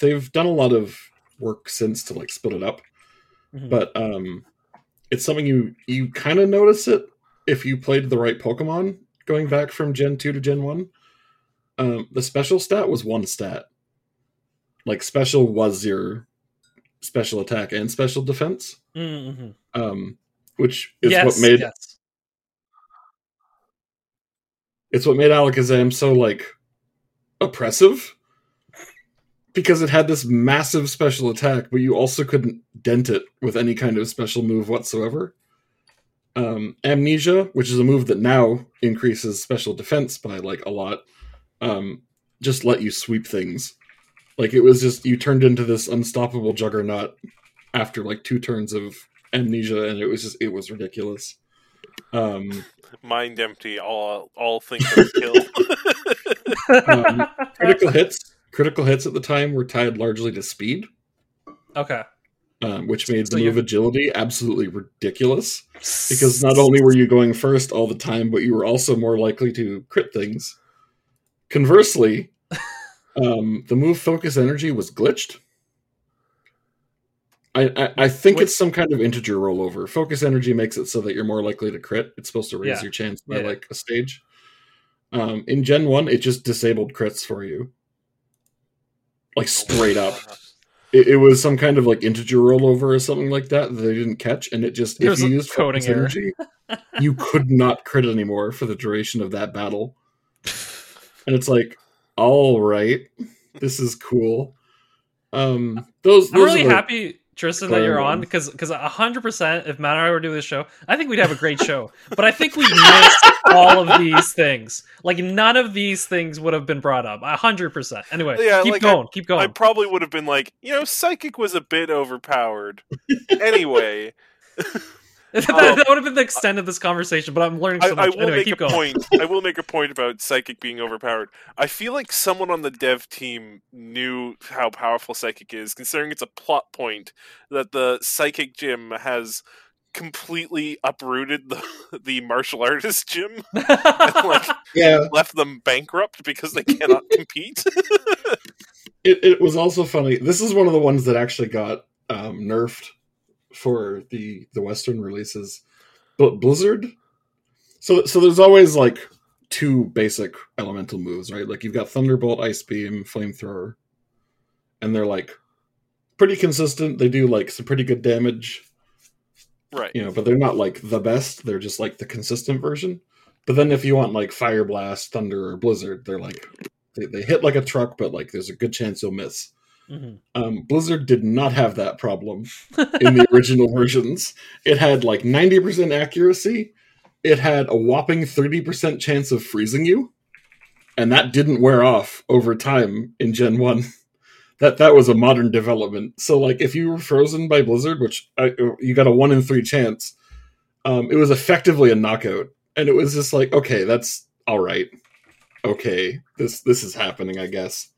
they've done a lot of work since to like split it up. Mhm. but um it's something you you kind of notice it if you played the right pokemon going back from gen 2 to gen 1 um the special stat was one stat like special was your special attack and special defense Mhm. um which is yes, what made yes. it's what made alakazam so like oppressive because it had this massive special attack but you also couldn't dent it with any kind of special move whatsoever um, amnesia which is a move that now increases special defense by like a lot um, just let you sweep things like it was just you turned into this unstoppable juggernaut after like two turns of amnesia and it was just it was ridiculous um, Mind empty. All all think of kill. Um, critical hits critical hits at the time were tied largely to speed okay. um, which made So the you- move agility absolutely ridiculous because not only were you going first all the time but you were also more likely to crit things conversely um, the move focus energy was glitched I, I, I think Wait. it's some kind of integer rollover. Focus energy makes it so that you're more likely to crit. It's supposed to raise Yeah. your chance by Yeah. like a stage. Um, in Gen One, it just disabled crits for you, like straight up. it, it was some kind of like integer rollover or something like that that they didn't catch, and it just It if you used coding energy, you could not crit anymore for the duration of that battle. And it's like, all right, this is cool. Um, those, I'm those really happy, Tristan, that you're on glaring because because hundred percent. If Matt and I were doing this show, I think we'd have a great show. but I think we missed all of these things. Like none of these things would have been brought up. hundred percent. Anyway, Yeah, keep like, I- going. I probably would have been like, you know, psychic was a bit overpowered. anyway, that, that would have been the extent of this conversation. But I'm learning I, so I much. will anyway, make keep a going. point. I will make a point about psychic being overpowered. I feel like someone on the dev team knew how powerful psychic is, considering it's a plot point that the psychic gym has completely uprooted the the martial artist gym like yeah. left them bankrupt because they cannot compete. It, it was also funny. This is one of the ones that actually got um, nerfed for the the Western releases. But Blizzard. So so there's always like two basic elemental moves, right? Like you've got Thunderbolt, Ice Beam, Flamethrower, and they're like pretty consistent. They do like some pretty good damage, right. you know, but they're not like the best. They're just like the consistent version. But then if you want like Fire Blast, Thunder, or Blizzard, they're like they, they hit like a truck, but like there's a good chance you'll miss. Mhm. Um, Blizzard did not have that problem in the original versions. It had like 90% accuracy. It had a whopping 30% chance of freezing you. And that didn't wear off over time in Gen 1. that that was a modern development. So like if you were frozen by Blizzard, which I, you got a one in three chance, um, it was effectively a knockout, and it was just like okay, that's all right. Okay, this this is happening, I guess.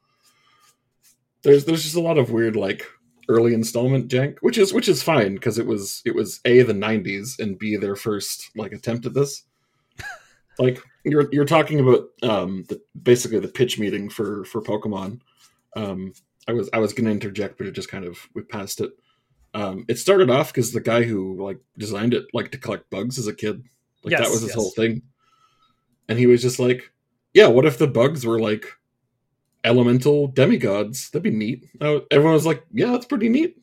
There's there's just a lot of weird like early installment jank, which is which is fine because it was it was a the '90s and b their first like attempt at this. like you're you're talking about um the, basically the pitch meeting for for Pokemon. Um, I was I was going to interject, but it just kind of we passed it. Um, it started off because the guy who like designed it liked to collect bugs as a kid. Like Yes, that was his yes. whole thing. And he was just like, "Yeah, what if the bugs were like elemental demigods? That'd be neat." Everyone was like, "Yeah, that's pretty neat.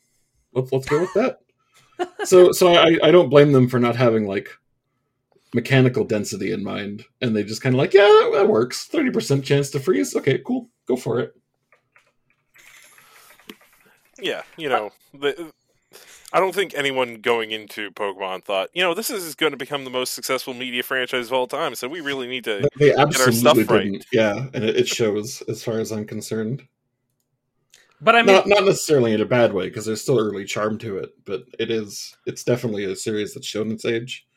Let's let's go with that." so so I I don't blame them for not having like mechanical density in mind, and they just kind of like, "Yeah, that, that works. Thirty percent chance to freeze. Okay, cool, go for it." Yeah, you know, the, I don't think anyone going into Pokemon thought, you know, this is going to become the most successful media franchise of all time. So we really need to. They our stuff right. didn't. Yeah, and it, it shows as far as I'm concerned. But I mean, not not necessarily in a bad way because there's still early charm to it, but it is it's definitely a series that's shown its age.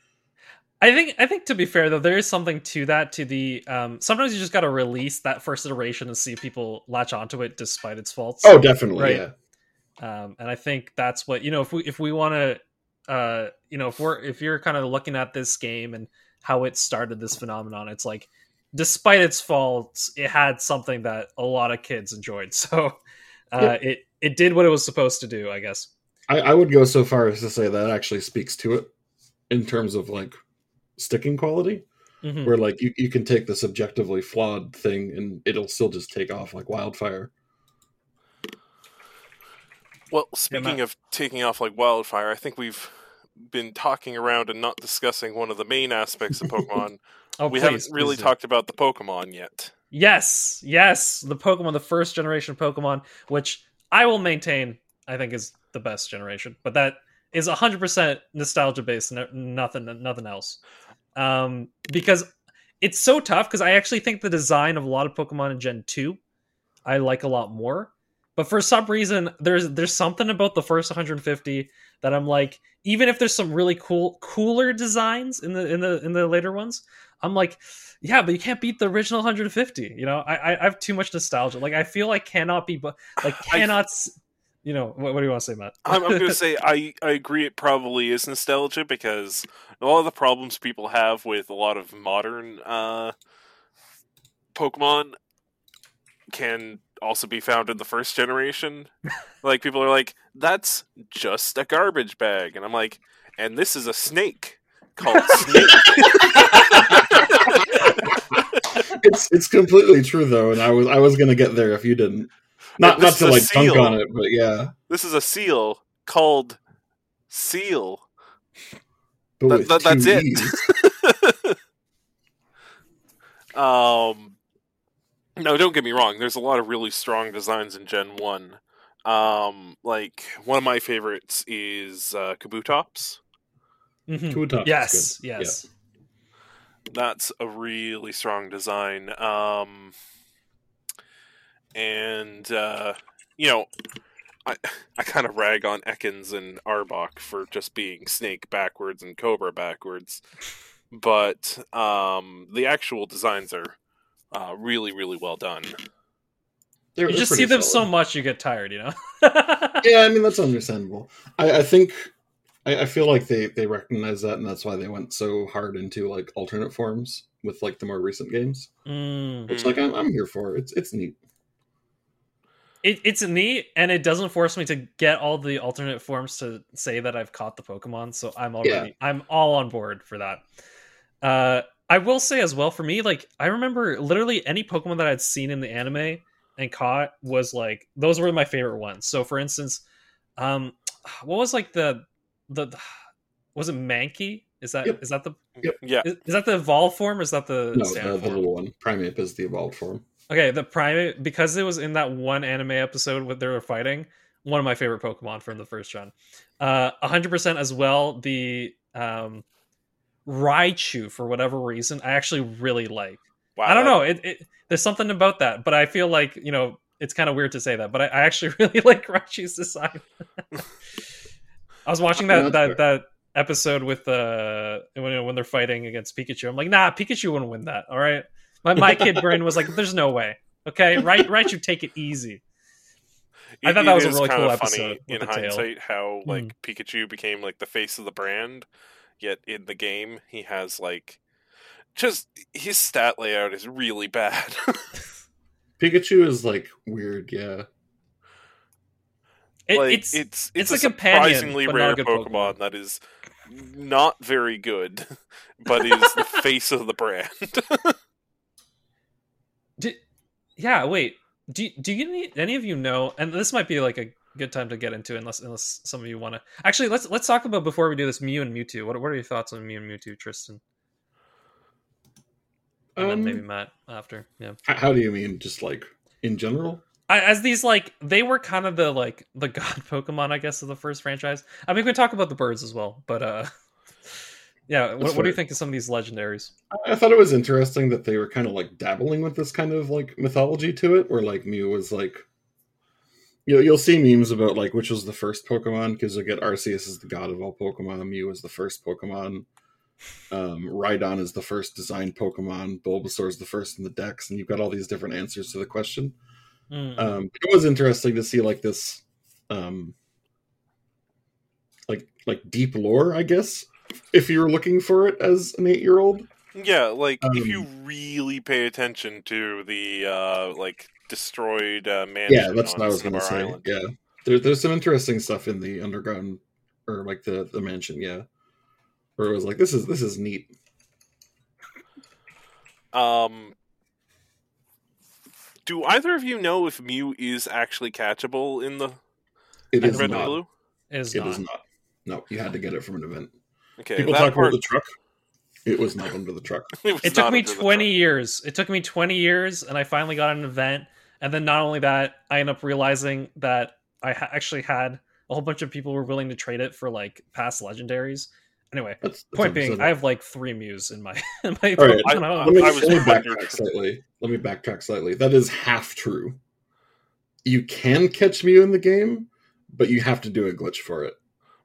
I think I think to be fair though, there is something to that. To the um, sometimes you just got to release that first iteration and see if people latch onto it despite its faults. Oh, definitely, Right. yeah. Um, and I think that's what you know. If we if we want to, uh, you know, if we're if you're kind of looking at this game and how it started this phenomenon, it's like, despite its faults, it had something that a lot of kids enjoyed. So, uh, it it did what it was supposed to do, I guess. I, I would go so far as to say that actually speaks to it in terms of like sticking quality, Mhm. where like you, you can take the subjectively flawed thing and it'll still just take off like wildfire. Well, speaking of taking off like wildfire, I think we've been talking around and not discussing one of the main aspects of Pokemon. Oh, we please, haven't really please talked about the Pokemon yet. Yes, yes, the Pokemon, the first generation Pokemon, which I will maintain, I think is the best generation, but that is hundred percent nostalgia based, no, nothing, nothing else. Um, because it's so tough. Because I actually think the design of a lot of Pokemon in Gen two, I like a lot more. But for some reason, there's there's something about the first 150 that I'm like, even if there's some really cool, cooler designs in the in the in the later ones, I'm like, yeah, but you can't beat the original 150. You know, I I, I have too much nostalgia. Like I feel I cannot be, but like cannot. you know, what, what do you want to say, Matt? I'm, I'm going to say I, I agree it probably is nostalgia because a lot of the problems people have with a lot of modern uh, Pokemon can also be found in the first generation. like people are like, that's just a garbage bag, and I'm like, and this is a snake called Snake. it's it's completely true though, and I was I was gonna get there if you didn't. Not not this to is a like dunk seal. on it, but yeah. this is a seal called Seal. But That- with that's two it. Um, no, don't get me wrong. There's a lot of really strong designs in Gen One. Um, like one of my favorites is uh, Kabutops. Mhm. Kabutops is Yes, good. yes. That's a really strong design. Um, and uh, you know, I I kind of rag on Ekans and Arbok for just being Snake backwards and Cobra backwards, but um, the actual designs are uh, really really well done. They're- You just see them solid. so much, you get tired. You know. yeah, I mean that's understandable. I, I think I, I feel like they they recognize that, and that's why they went so hard into like alternate forms with like the more recent games. Mm. Which like I'm, I'm here for. It's it's neat. it, it's neat and it doesn't force me to get all the alternate forms to say that i've caught the pokemon so i'm already i'm all on board for that uh i will say as well for me like i remember literally any pokemon that i'd seen in the anime and caught was like those were my favorite ones so for instance um what was like the the was it mankey is that is Yep. that the Yeah, is, is that the evolved form or is that the No, the, the little one. Primeape is the evolved form. Okay, the primate because it was in that one anime episode where they were fighting. One of my favorite Pokemon from the first gen. Uh, hundred percent as well. The um, Raichu for whatever reason, I actually really like. wow. I don't know. It, it there's something about that, but I feel like you know it's kind of weird to say that, but I, I actually really like Raichu's design. I was watching that that that episode with uh when when they're fighting against Pikachu. I'm like, nah, Pikachu wouldn't win that. All right, my my kid brain was like, there's no way. Okay, right, Raichu, take it easy. I thought that was a really cool funny episode in the tail. Hindsight how like Pikachu became like the face of the brand, yet in the game he has like just his stat layout is really bad. Pikachu is like weird, yeah. It, like it's it's it's it's, a a companion, surprisingly but not a rare Pokemon, Pokemon. that is not very good, but is the face of the brand. Do, yeah, wait. Do do you need any of you know? And this might be like a good time to get into, unless unless some of you want to. Actually, let's let's talk about before we do this Mew and Mewtwo. What what are your thoughts on Mew and Mewtwo, Tristan? And then Um, maybe Matt after. Yeah. How do you mean? Just like in general? I, as these like they were kind of the like the god Pokemon, I guess, of the first franchise. I mean, we can talk about the birds as well, but uh, yeah. What, what do you think of some of these legendaries? I thought it was interesting that they were kind of like dabbling with this kind of like mythology to it, where like Mew was like, you'll you'll see memes about like which was the first Pokemon because you'll get Arceus is the god of all Pokemon, Mew is the first Pokemon, um, Rhydon is the first designed Pokemon, Bulbasaur is the first in the Dex, and you've got all these different answers to the question. Mm. Um, it was interesting to see like this, um, like like deep lore, I guess, if you were looking for it as an eight year old. yeah, like if you Um, really pay attention to the uh like destroyed uh, mansion. yeah that's on what i was gonna say. Island. yeah. There, there's some interesting stuff in the underground or like the the mansion yeah. Where it was like this is this is neat. Um, do either of you know if Mew is actually catchable in the it in is Red and not. Blue? is it not. is not. no you had to get it from an event. Okay, people talk part, about the truck. It was not under the truck. It, it took me 20 years. It took me 20 years and i finally got an event and then not only that i end up realizing that i ha- actually had a whole bunch of people who were willing to trade it for like past legendaries. Anyway that's, that's point being i have like three mews in my in my All right, Pokemon I- home. let me, I was let me backtrack slightly. Let me backtrack slightly. That is half true. You can catch Mew in the game but you have to do a glitch for it.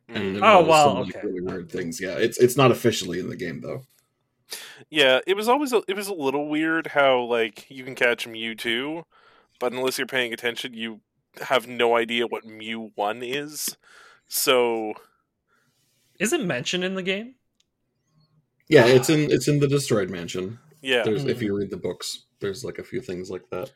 And Mm. it Oh, involves wow, some, like, okay. really weird things. Yeah it's it's not officially in the game though. Yeah, it was always a, it was a little weird how like you can catch Mewtwo, but unless you're paying attention, you have no idea what Mew One is. So is it mentioned in the game? Yeah it's in it's in the destroyed mansion. Yeah, there's if Mhm. you read the books there's like a few things like that.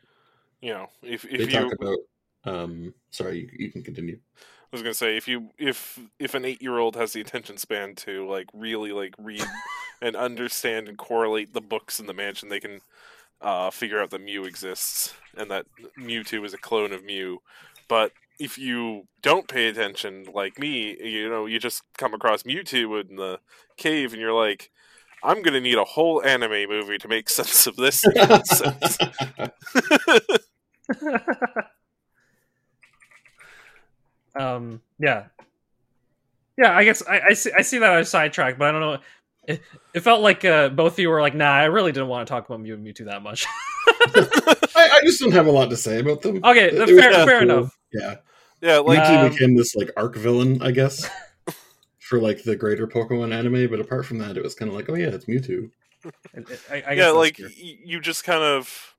You know, if they you talk about um sorry you, you can continue. I was gonna say if you if if an eight year old has the attention span to like really like read and understand and correlate the books in the mansion, they can uh, figure out that Mew exists and that Mewtwo is a clone of Mew. But if you don't pay attention, like me, you know, you just come across Mewtwo in the cave and you're like, I'm gonna need a whole anime movie to make sense of this um yeah. Yeah i guess i, I see i see that i sidetracked but i don't know it, it felt like uh, both of you were like nah i really didn't want to talk about mew and mewtwo that much I, I just don't have a lot to say about them okay It- fair, it was fair, cool. enough yeah yeah, like Mewtwo Um, became this like arc villain i guess for like the greater pokemon anime but apart from that it was kind of like oh yeah it's mewtwo I, I, I guess yeah, like true. y- you just kind of,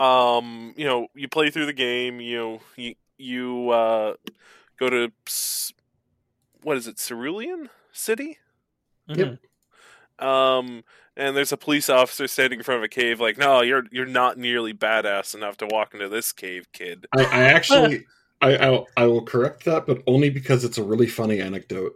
um, you know, you play through the game. You know, you you uh, go to what is it, Cerulean City? Mhm. Um, and there's a police officer standing in front of a cave. Like, no, you're you're not nearly badass enough to walk into this cave, kid. i, I actually I, I'll, I will correct that but only because it's a really funny anecdote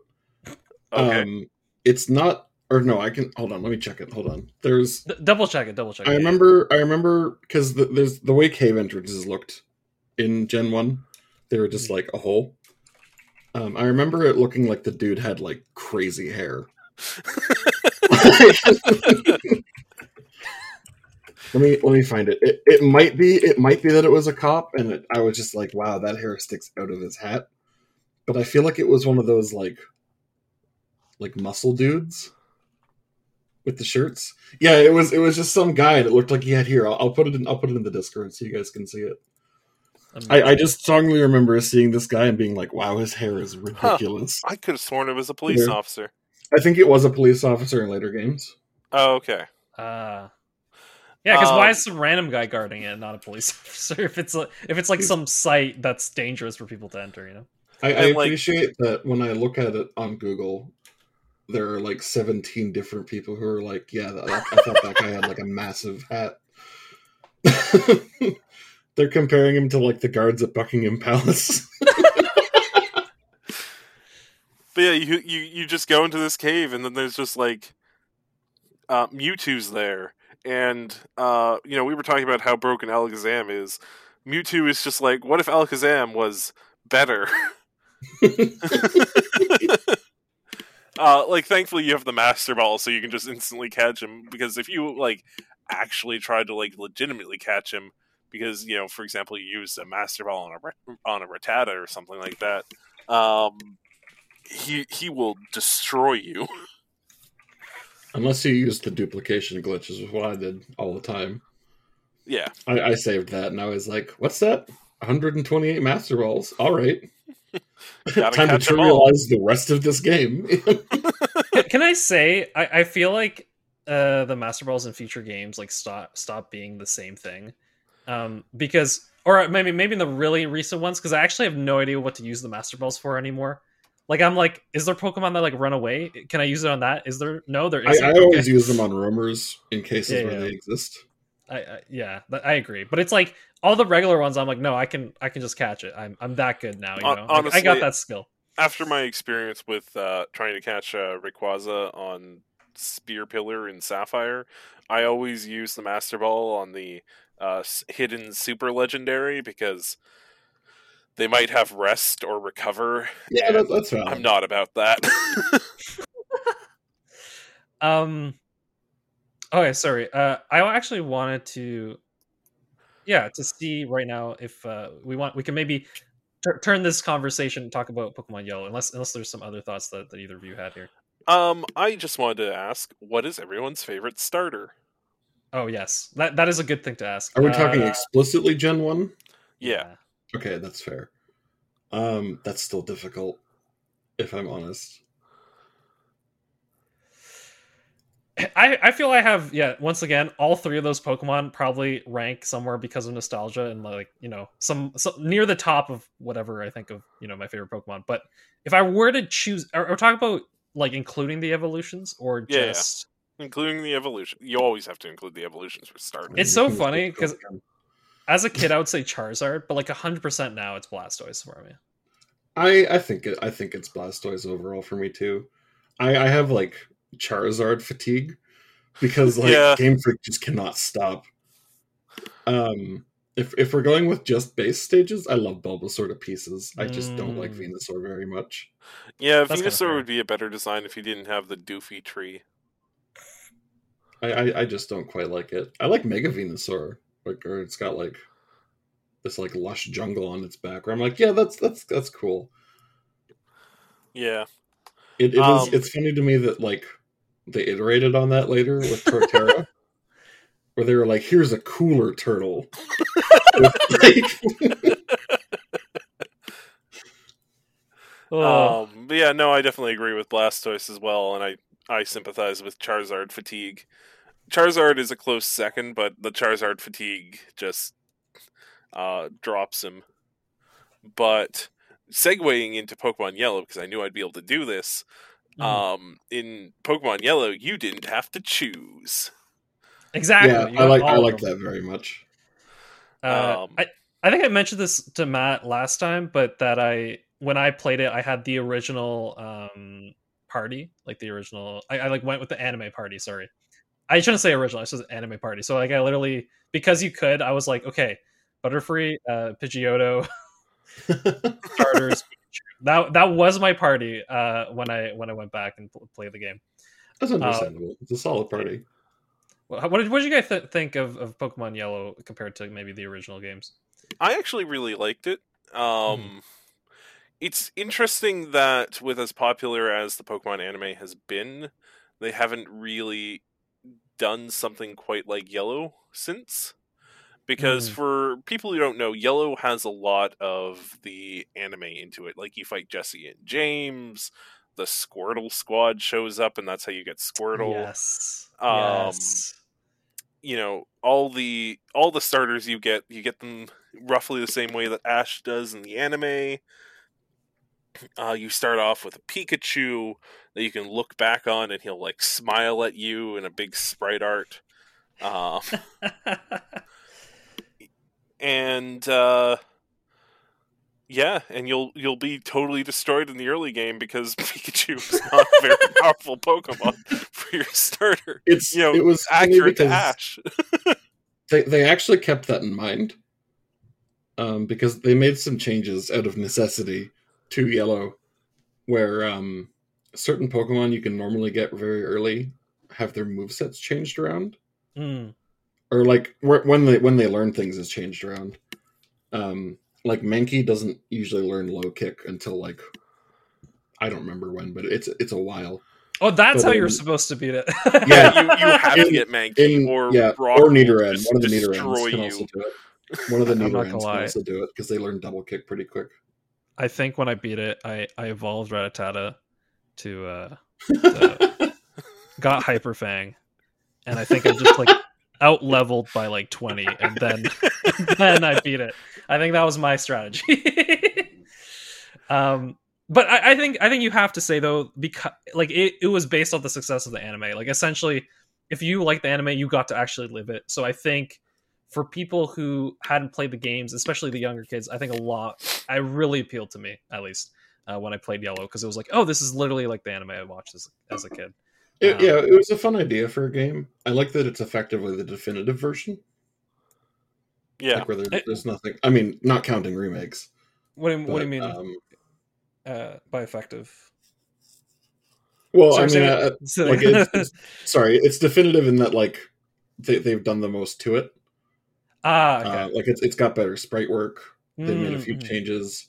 Okay, um it's not or no i can hold on let me check it hold on there's D- double check it double check I it remember, I remember because the, there's the way cave entrances looked in Gen One, they were just like a hole. Um, I remember it looking like the dude had like crazy hair. let me let me find it. it. It might be it might be that it was a cop, and it, I was just like, wow, that hair sticks out of his hat. But I feel like it was one of those like like muscle dudes with the shirts. Yeah, it was it was just some guy that looked like he had here. I'll, I'll put it in I'll put it in the Discord so you guys can see it. I, I just strongly remember seeing this guy and being like, "Wow, his hair is ridiculous." I could have sworn it was a police Yeah. officer. I think it was a police officer in later games. Oh, okay. Uh, yeah, because why Um, is some random guy guarding it, not a police officer? If it's a, if it's like some site that's dangerous for people to enter, you know? I, I And, like- appreciate that when I look at it on Google, there are like 17 different people who are like, yeah, that, I thought that guy had like a massive hat. They're comparing him to like the guards at Buckingham Palace. But yeah, you you you just go into this cave, and then there's just like uh, Mewtwo's there, and uh, you know we were talking about how broken Alakazam is. Mewtwo is just like, what if Alakazam was better? uh, like, thankfully you have the Master Ball, so you can just instantly catch him. Because if you like actually tried to like legitimately catch him, because you know, for example, you use a Master Ball on a on a Rattata or something like that, um, he he will destroy you. Unless you use the duplication glitch, is what I did all the time. yeah, I, I saved that and I was like, what's that? 128 Master Balls. All right. Time to catch 'em all. trivialize the rest of this game. Can, can I say I, I feel like uh, the Master Balls in future games like stop stop being the same thing, um, because or maybe maybe in the really recent ones because I actually have no idea what to use the Master Balls for anymore. Like I'm like, is there Pokemon that like run away? Can I use it on that? Is there no? There is. I, isn't. I Okay. always use them on roamers in cases Yeah, where yeah. they exist. I, I yeah, I agree. But it's like all the regular ones. I'm like, no, I can I can just catch it. I'm I'm that good now. You Hon- know, Like, I got that skill. after my experience with uh, trying to catch uh, Rayquaza on Spear Pillar in Sapphire, I always use the Master Ball on the uh, hidden Super Legendary because they might have rest or recover. Yeah, that, that's valid. I'm not about that. Um. Okay, sorry. Uh, I actually wanted to, yeah, to see right now if uh, we want we can maybe tur turn this conversation and talk about Pokemon Yellow, unless unless there's some other thoughts that, that either of you had here. um, I just wanted to ask, what is everyone's favorite starter? Oh yes, that that is a good thing to ask. Are we talking Uh, explicitly Gen 1? Yeah, Okay, that's fair. Um, that's still difficult, if I'm honest. I, I feel I have yeah once again all three of those Pokemon probably rank somewhere because of nostalgia and like you know some, some near the top of whatever I think of you know my favorite Pokemon. But if I were to choose, or, or talk about like including the evolutions or Yeah, yeah. just including the evolution. You always have to include the evolutions for starters. It's so funny 'cause- as a kid I would say Charizard, but like hundred percent now it's Blastoise for me. I I think it, I think it's Blastoise overall for me too. I I have like Charizard fatigue because like Yeah. Game Freak just cannot stop. Um, if if we're going with just base stages, I love Bulbasaur to pieces. I just don't like Mm. Venusaur very much. yeah, That's kinda Venusaur would be a better design if he didn't have the doofy tree. I, I I just don't quite like it. I like Mega Venusaur, like or it's got like this like lush jungle on its back. Where I'm like, yeah, that's that's that's cool. Yeah, It, it is. Um, It's funny to me that like they iterated on that later with Torterra, where they were like, "Here's a cooler turtle." Like- Oh, Um, but yeah, no, I definitely agree with Blastoise as well, and I I sympathize with Charizard fatigue. Charizard is a close second, but the Charizard fatigue just uh, drops him. But segueing into Pokemon Yellow, because I knew I'd be able to do this. Mhm. Um, in Pokemon Yellow, you didn't have to choose. exactly. yeah, I like I like that very much. Uh, Um, I I think I mentioned this to Matt last time, but that I when I played it, I had the original um party, like the original. I, I like went with the anime party. Sorry, I shouldn't say original. I said anime party. So like I literally because you could, I was like, okay, Butterfree, uh, Pidgeotto, starters. That that was my party uh, when I when I went back and pl- played the game. That's understandable. it's a solid party. What what did, what did you guys th- think of, of Pokemon Yellow compared to maybe the original games? I actually really liked it. Um, Hmm. It's interesting that with as popular as the Pokemon anime has been, they haven't really done something quite like Yellow since. because Mm. for people who don't know, Yellow has a lot of the anime into it. Like you fight Jessie and James, the Squirtle Squad shows up, and that's how you get Squirtle. Yes. Um, yes. You know, all the all the starters you get, you get them roughly the same way that Ash does in the anime. Uh, you start off with a Pikachu that you can look back on, and he'll like smile at you in a big sprite art. Um, and uh yeah and you'll you'll be totally destroyed in the early game because pikachu is not a very powerful pokemon for your starter It's you know it was accurate to ash They they actually kept that in mind, um, because they made some changes out of necessity to Yellow, where um, certain Pokemon you can normally get very early have their move sets changed around. Mm. or like when they when they learn things is changed around. Um, like Mankey doesn't usually learn low kick until like I don't remember when, but it's it's a while. Oh, that's But, how you're um, supposed to beat it. Yeah. you, you have to get Mankey In or yeah, Brock or will Nidoran. just One of the destroy Nidorans can you. also do it. One of the I'm not gonna Nidorans can also do it because they learn double kick pretty quick. I think when I beat it, I I evolved Rattata to uh to- got Hyper Fang, and I think I just like out leveled by like twenty, and then then I beat it. I think that was my strategy. um, but I, I think I think you have to say though, because like it, it was based off the success of the anime. Like essentially, if you like the anime, you got to actually live it. So I think for people who hadn't played the games, especially the younger kids, I think a lot. I really appealed to me at least uh, when I played Yellow because it was like, oh, this is literally like the anime I watched as as a kid. It, Um, yeah, it was a fun idea for a game. I like that it's effectively the definitive version. yeah Like where there, It- there's nothing. I mean, not counting remakes. What do you, But, what do you mean Um, uh, by effective? well, Sorry, I mean, that- uh, say like it's, it's sorry, it's definitive in that like they, they've done the most to it. ah, Uh, like it's it's got better sprite work. They made a few Mm, mm. changes.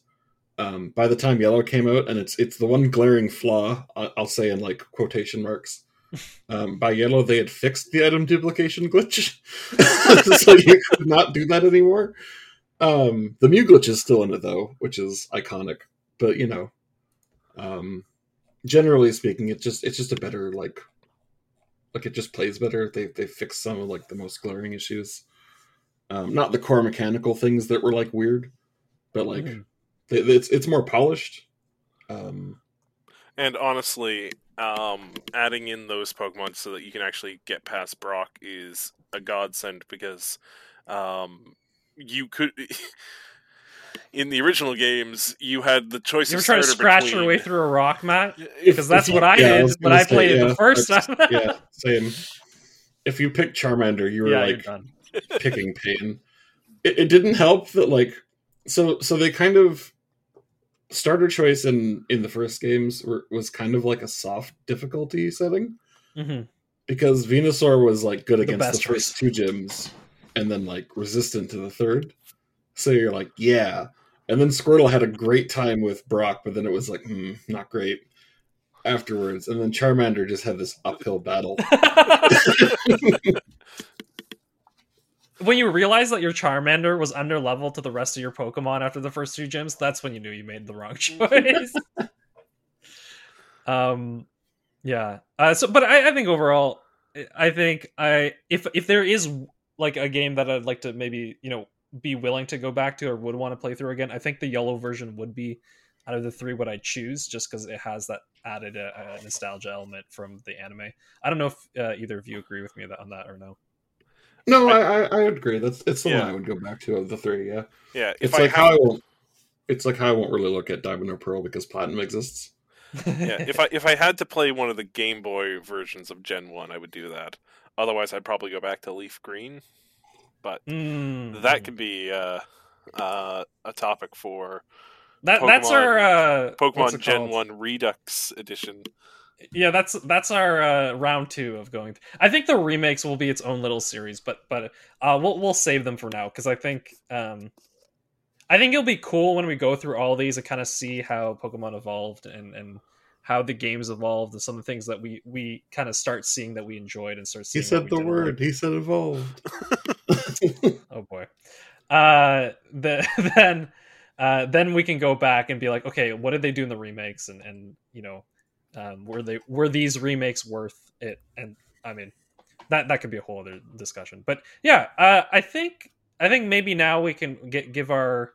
Um, by the time Yellow came out, and it's it's the one glaring flaw I- I'll say in like quotation marks. Um, by Yellow, they had fixed the item duplication glitch, so you could not do that anymore. Um, the Mew glitch is still in it though, which is iconic. But you know, um, generally speaking, it just it's just a better like like it just plays better. They they fixed some of like the most glaring issues. Um, not the core mechanical things that were like weird, but like Mhm. It- it's it's more polished. Um, and honestly um adding in those pokemon so that you can actually get past brock is a godsend because um you could in the original games you had the choice You were of trying to scratch between, your way through a rock, Matt? Because that's if what I yeah, did was when gonna I played say, it yeah, the first time. yeah, same. If you picked Charmander, you were yeah, like picking pain. It, it didn't help that like so so they kind of starter choice in in the first games were, was kind of like a soft difficulty setting Mhm. because Venusaur was like good The against the, best first two gyms and then like resistant to the third. So you're like, yeah. And then Squirtle had a great time with Brock, but then it was like, hmm, not great afterwards. And then Charmander just had this uphill battle. when you realize that your Charmander was under level to the rest of your Pokemon after the first two gyms, that's when you knew you made the wrong choice. um, yeah. Uh, so, but I, I think overall, I think I if if there is like a game that I'd like to maybe you know be willing to go back to or would want to play through again, I think the yellow version would be out of the three what I'd choose just because it has that added uh, nostalgia element from the anime. I don't know if uh, either of you agree with me on that or no. No, I, I, I agree. That's it's the Yeah. one I would go back to of the three. Yeah, yeah if it's i like have how I won't. It's like how I won't really look at Diamond or Pearl because Platinum exists. yeah, if I if I had to play one of the Game Boy versions of Gen One, I would do that. Otherwise, I'd probably go back to Leaf Green. But Mm. that could be uh, uh, a topic for that that's our uh Pokemon Gen called? One Redux Edition. Yeah, that's that's our uh, round two of going. I think the remakes will be its own little series, but but uh, we'll we'll save them for now because I think um, I think it'll be cool when we go through all these and kind of see how Pokemon evolved and and how the games evolved and some of the things that we we kind of start seeing that we enjoyed and start He seeing. what said the word. like. He said evolved. Oh boy. boy. Uh, the then uh, then we can go back and be like, okay, what did they do in the remakes, and and you know, um, were they were these remakes worth it? And I mean, that that could be a whole other discussion. But yeah, uh, I think I think maybe now we can get give our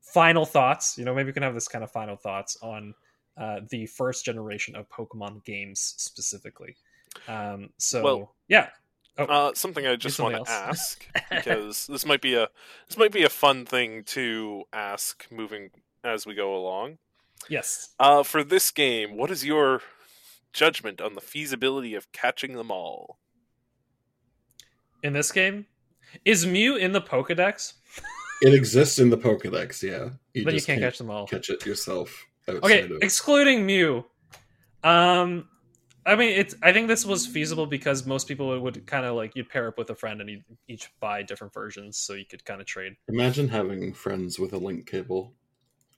final thoughts. You know, maybe we can have this kind of final thoughts on uh, the first generation of Pokemon games specifically. Um, so Well, yeah, Oh, Uh, something I just want to ask because this might be a this might be a fun thing to ask moving as we go along. Yes. Uh, for this game, what is your judgment on the feasibility of catching them all? In this game, is Mew in the Pokedex? It exists in the Pokedex, yeah. You then you just can't catch them all. catch it yourself. Okay, of... excluding Mew. Um, I mean, it's. I think this was feasible because most people would, would kind of like you'd pair up with a friend and you'd each buy different versions, so you could kind of trade. Imagine having friends with a link cable.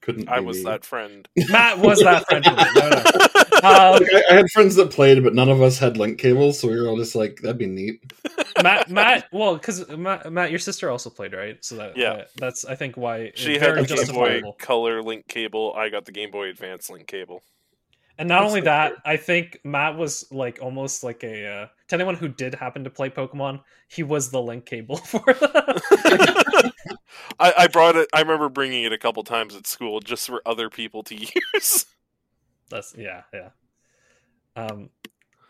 Couldn't I be was me. that friend. Matt was that friend. No, no. Um, Like, I, I had friends that played, but none of us had link cables, so we were all just like, "That'd be neat." Matt, Matt, well, because Matt, Matt, your sister also played, right? So that, Yeah. uh, that's I think why She had very the Game Boy. Color link cable. I got the Game Boy Advance link cable. And not That's only so that, I think Matt was like almost like a uh, to anyone who did happen to play Pokemon, he was the link cable for that. I, I brought it. I remember bringing it a couple times at school just for other people to use. That's yeah, yeah. Um,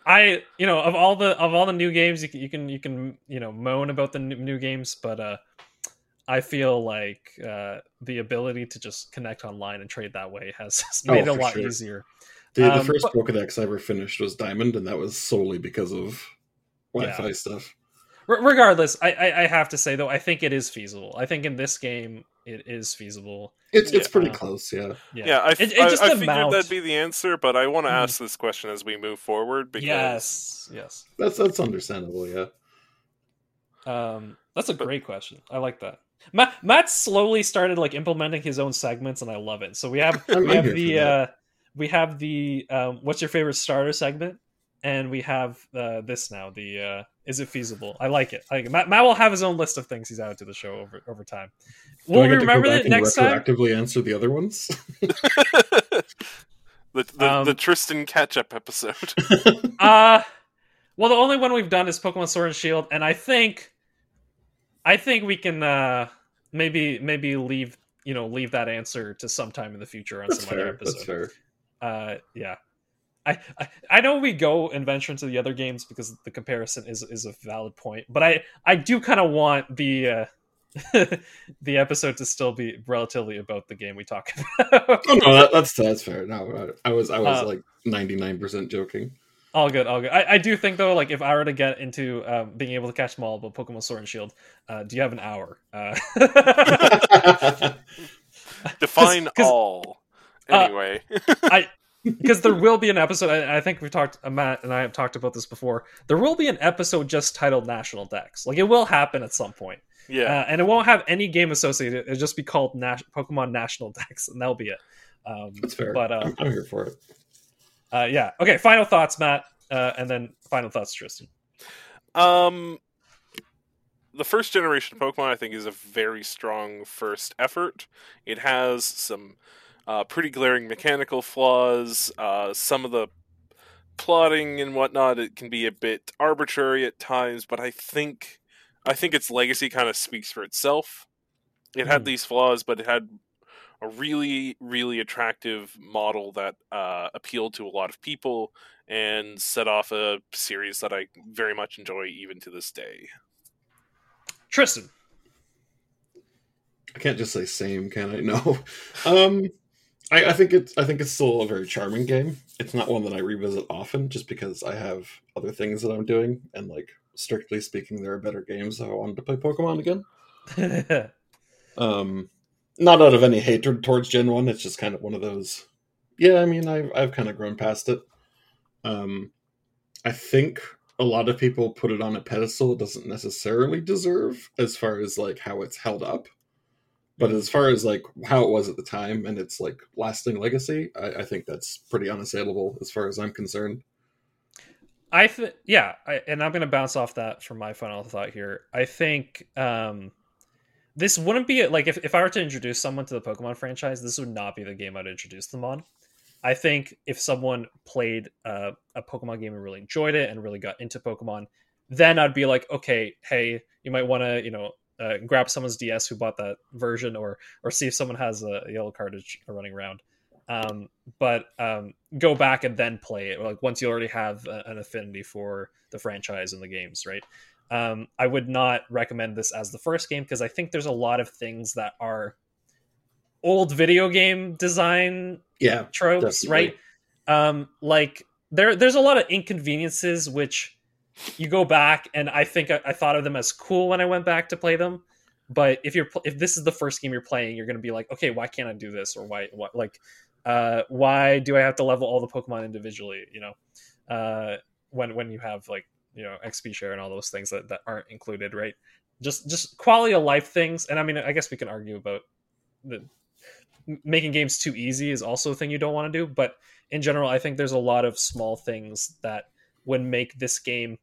I you know of all the of all the new games you can you can you can you know moan about the n- new games, but uh, I feel like uh, the ability to just connect online and trade that way has Oh, made it a lot sure. easier. The, the Um, first but- Pokedex I ever finished was Diamond, and that was solely because of Wi-Fi stuff. R- regardless, I, I I have to say though, I think it is feasible. I think in this game it is feasible. It's it's Yeah. pretty close, yeah. Yeah, Yeah, I, It- it I, just I the figured amount- that'd be the answer, but I want to Mhm. ask this question as we move forward because yes, yes. That's that's understandable, yeah. Um, that's a But- great question. I like that. Matt Matt slowly started like implementing his own segments, and I love it. So we have we have the uh, we have the um, what's your favorite starter segment, and we have uh, this now. The uh, is it feasible? I like it. I like it. Matt, Matt will have his own list of things he's added to the show over over time. Do Will I we get to go remember back that next time? retroactively answer the other ones? the the, Um, the Tristan catch up episode. Uh well the only one we've done is Pokemon Sword and Shield, and I think I think we can uh maybe maybe leave you know leave that answer to sometime in the future on that's some other episode. That's fair. Uh yeah. I, I I know we go and venture into the other games because the comparison is is a valid point, but I I do kind of want the uh the episode to still be relatively about the game we talk about. Oh no, that, that's that's fair. No, I, I was I was Uh, like ninety nine percent joking. All good, all good. I, I do think though, like if I were to get into um, being able to catch them all, but Pokemon Sword and Shield, uh, do you have an hour? Uh, Define 'cause- all. uh, Anyway, Because there will be an episode. I, I think we've talked. Uh, Matt and I have talked about this before. There will be an episode just titled National Dex. Like it will happen at some point, yeah. uh, and it won't have any game associated. It'll just be called Nas- Pokemon National Dex, and that'll be it. Um, that's fair. But uh, I'm, I'm here for it. uh, yeah, okay. Final thoughts, Matt, uh, and then final thoughts, Tristan. Um, the first generation of Pokemon, I think, is a very strong first effort. It has some uh, pretty glaring mechanical flaws. Uh, some of the plotting and whatnot, it can be a bit arbitrary at times, but I think, I think its legacy kind of speaks for itself. It had Mhm. these flaws, but it had a really, really attractive model that uh, appealed to a lot of people and set off a series that I very much enjoy even to this day. Tristan. I can't just say same, can I? No. Um, I, I think it's I think it's still a very charming game. It's not one that I revisit often, just because I have other things that I'm doing, and like strictly speaking, there are better games. I wanted to play Pokemon again. Um, not out of any hatred towards Gen One. It's just kind of one of those. Yeah, I mean, I've I've kind of grown past it. Um, I think a lot of people put it on a pedestal it doesn't necessarily deserve, as far as like how it's held up. But as far as like how it was at the time and its like lasting legacy, I, I think that's pretty unassailable as far as I'm concerned. I th- yeah, I, and I'm going to bounce off that for my final thought here. I think um, this wouldn't be like if, if I were to introduce someone to the Pokemon franchise, this would not be the game I'd introduce them on. I think if someone played uh, a Pokemon game and really enjoyed it and really got into Pokemon, then I'd be like, okay, hey, you might want to, you know, uh, grab someone's DS who bought that version, or or see if someone has a yellow cartridge running around. Um, but um, go back and then play it. Like once you already have a, an affinity for the franchise and the games, right? Um, I would not recommend this as the first game because I think there's a lot of things that are old video game design Yeah, tropes, definitely. right? Um, like there, there's a lot of inconveniences which you go back, and I think I, I thought of them as cool when I went back to play them. But if you're if this is the first game you're playing, you're going to be like, okay, why can't I do this, or why, like, uh, why do I have to level all the Pokemon individually? You know, uh, when when you have like you know XP share and all those things that, that aren't included, right? Just just quality of life things, and I mean, I guess we can argue about the making games too easy is also a thing you don't want to do, but in general, I think there's a lot of small things that would make this game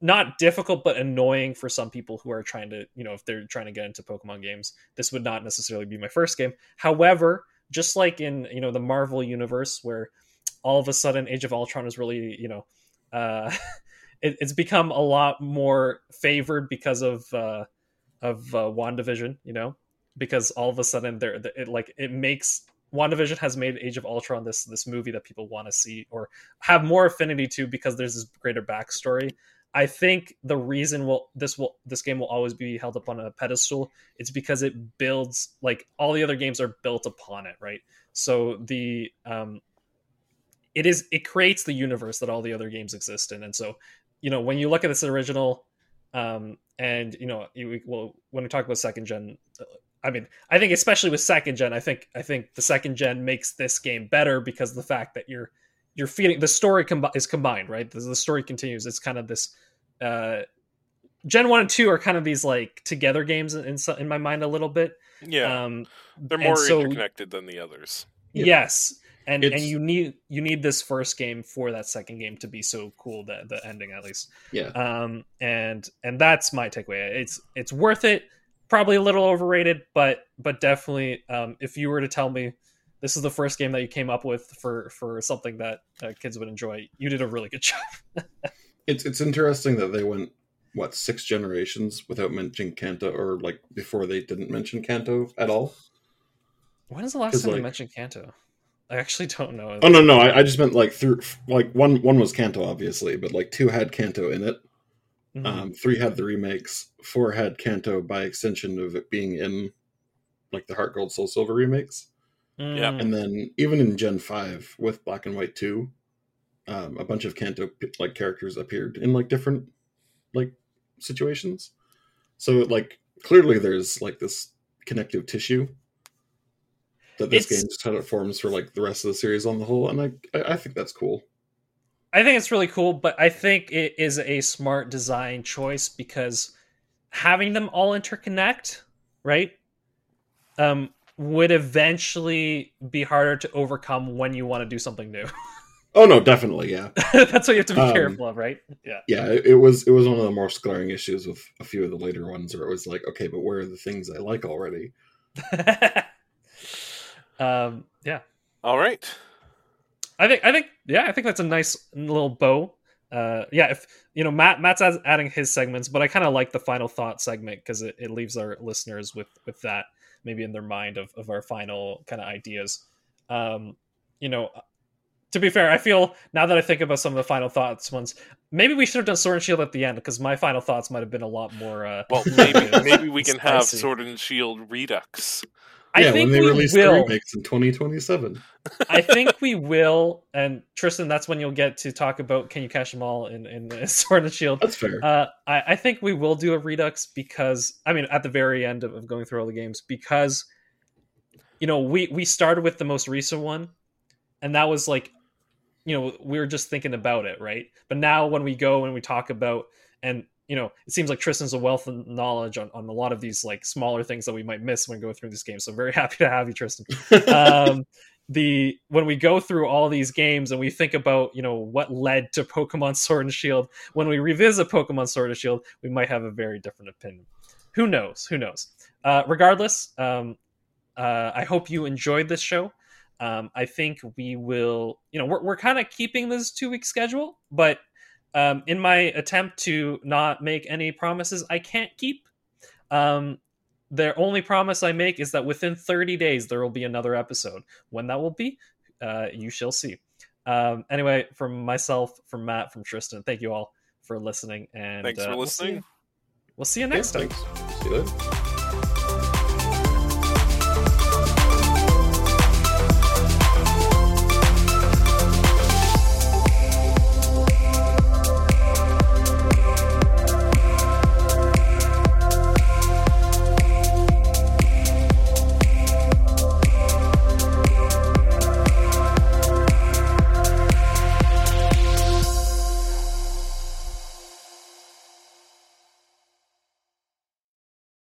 not difficult but annoying for some people who are trying to, you know, if they're trying to get into Pokemon games. This would not necessarily be my first game. However, just like in, you know, the Marvel universe where all of a sudden Age of Ultron is really, you know, uh it, it's become a lot more favored because of uh of uh, WandaVision, you know, because all of a sudden there it like it makes WandaVision has made Age of Ultron this this movie that people want to see or have more affinity to because there's this greater backstory. I think the reason will this will this game will always be held up on a pedestal. It's because it builds like all the other games are built upon it, right? So the um, it is it creates the universe that all the other games exist in, and so you know when you look at this original, um, and you know you well when we talk about second gen, I mean I think especially with second gen, I think I think the second gen makes this game better because the fact that you're you're feeding the story com- is combined, right? The, the story continues. It's kind of this. Uh, Gen one and two are kind of these like together games in in, in my mind a little bit. Yeah, Um, they're more so- interconnected than the others. Yeah. Yes, and and you need you need this first game for that second game to be so cool. That the ending at least. Yeah. Um, and and that's my takeaway. It's it's worth it. Probably a little overrated, but but definitely, um, if you were to tell me this is the first game that you came up with for for something that uh, kids would enjoy, you did a really good job. It's it's interesting that they went what six generations without mentioning Kanto, or like before they didn't mention Kanto at all. When is the last time they mentioned Kanto? I actually don't know. Oh no, no, I, I just meant like through like one one was Kanto obviously, but like two had Kanto in it. Mhm. Um, three had the remakes. Four had Kanto by extension of it being in like the Heart Gold Soul Silver remakes. Yeah. And then even in Gen Five with Black and White Two, um, a bunch of Kanto like characters appeared in like different like situations. So like clearly there's like this connective tissue that this It's- game just kind of forms for like the rest of the series on the whole, and I I I think that's cool. I think it's really cool, but I think it is a smart design choice because having them all interconnect, right? Um, would eventually be harder to overcome when you want to do something new. Oh no, definitely, yeah, That's what you have to be Um, careful of, right? Yeah. yeah. It, it was it was one of the more glaring issues with a few of the later ones, where it was like, okay, but where are the things I like already? um, yeah. All right. I think I think yeah, I think that's a nice little bow. Uh, yeah, if you know Matt Matt's adding his segments, but I kind of like the final thought segment because it, it leaves our listeners with with that maybe in their mind of, of our final kind of ideas. Um, you know, to be fair, I feel now that I think about some of the final thoughts ones, maybe we should have done Sword and Shield at the end because my final thoughts might have been a lot more. Uh, Well, maybe maybe we can have Sword and Shield Redux. I yeah, think when they we release will. the remakes in 2027. I think we will, and Tristan, that's when you'll get to talk about can you catch them all in in Sword and Shield. That's fair. Uh, I, I think we will do a redux because I mean at the very end of, of going through all the games because you know we we started with the most recent one and that was like you know we were just thinking about it right but now when we go and we talk about and you know it seems like Tristan's a wealth of knowledge on, on a lot of these like smaller things that we might miss when going through this game so I'm very happy to have you Tristan um, the when we go through all these games and we think about you know what led to Pokemon Sword and Shield, when we revisit Pokemon Sword and Shield, we might have a very different opinion. Who knows? Who knows? Uh, regardless, um, uh, I hope you enjoyed this show. Um, I think we will. You know, we're we're kind of keeping this two week schedule, but um, in my attempt to not make any promises I can't keep, um, the only promise I make is that within 30 days there will be another episode. When that will be, uh, you shall see. Um, anyway, from myself, from Matt, from Tristan, thank you all for listening. And Thanks uh, for we'll see listening. you- We'll see you next Yeah, time. thanks. See you later.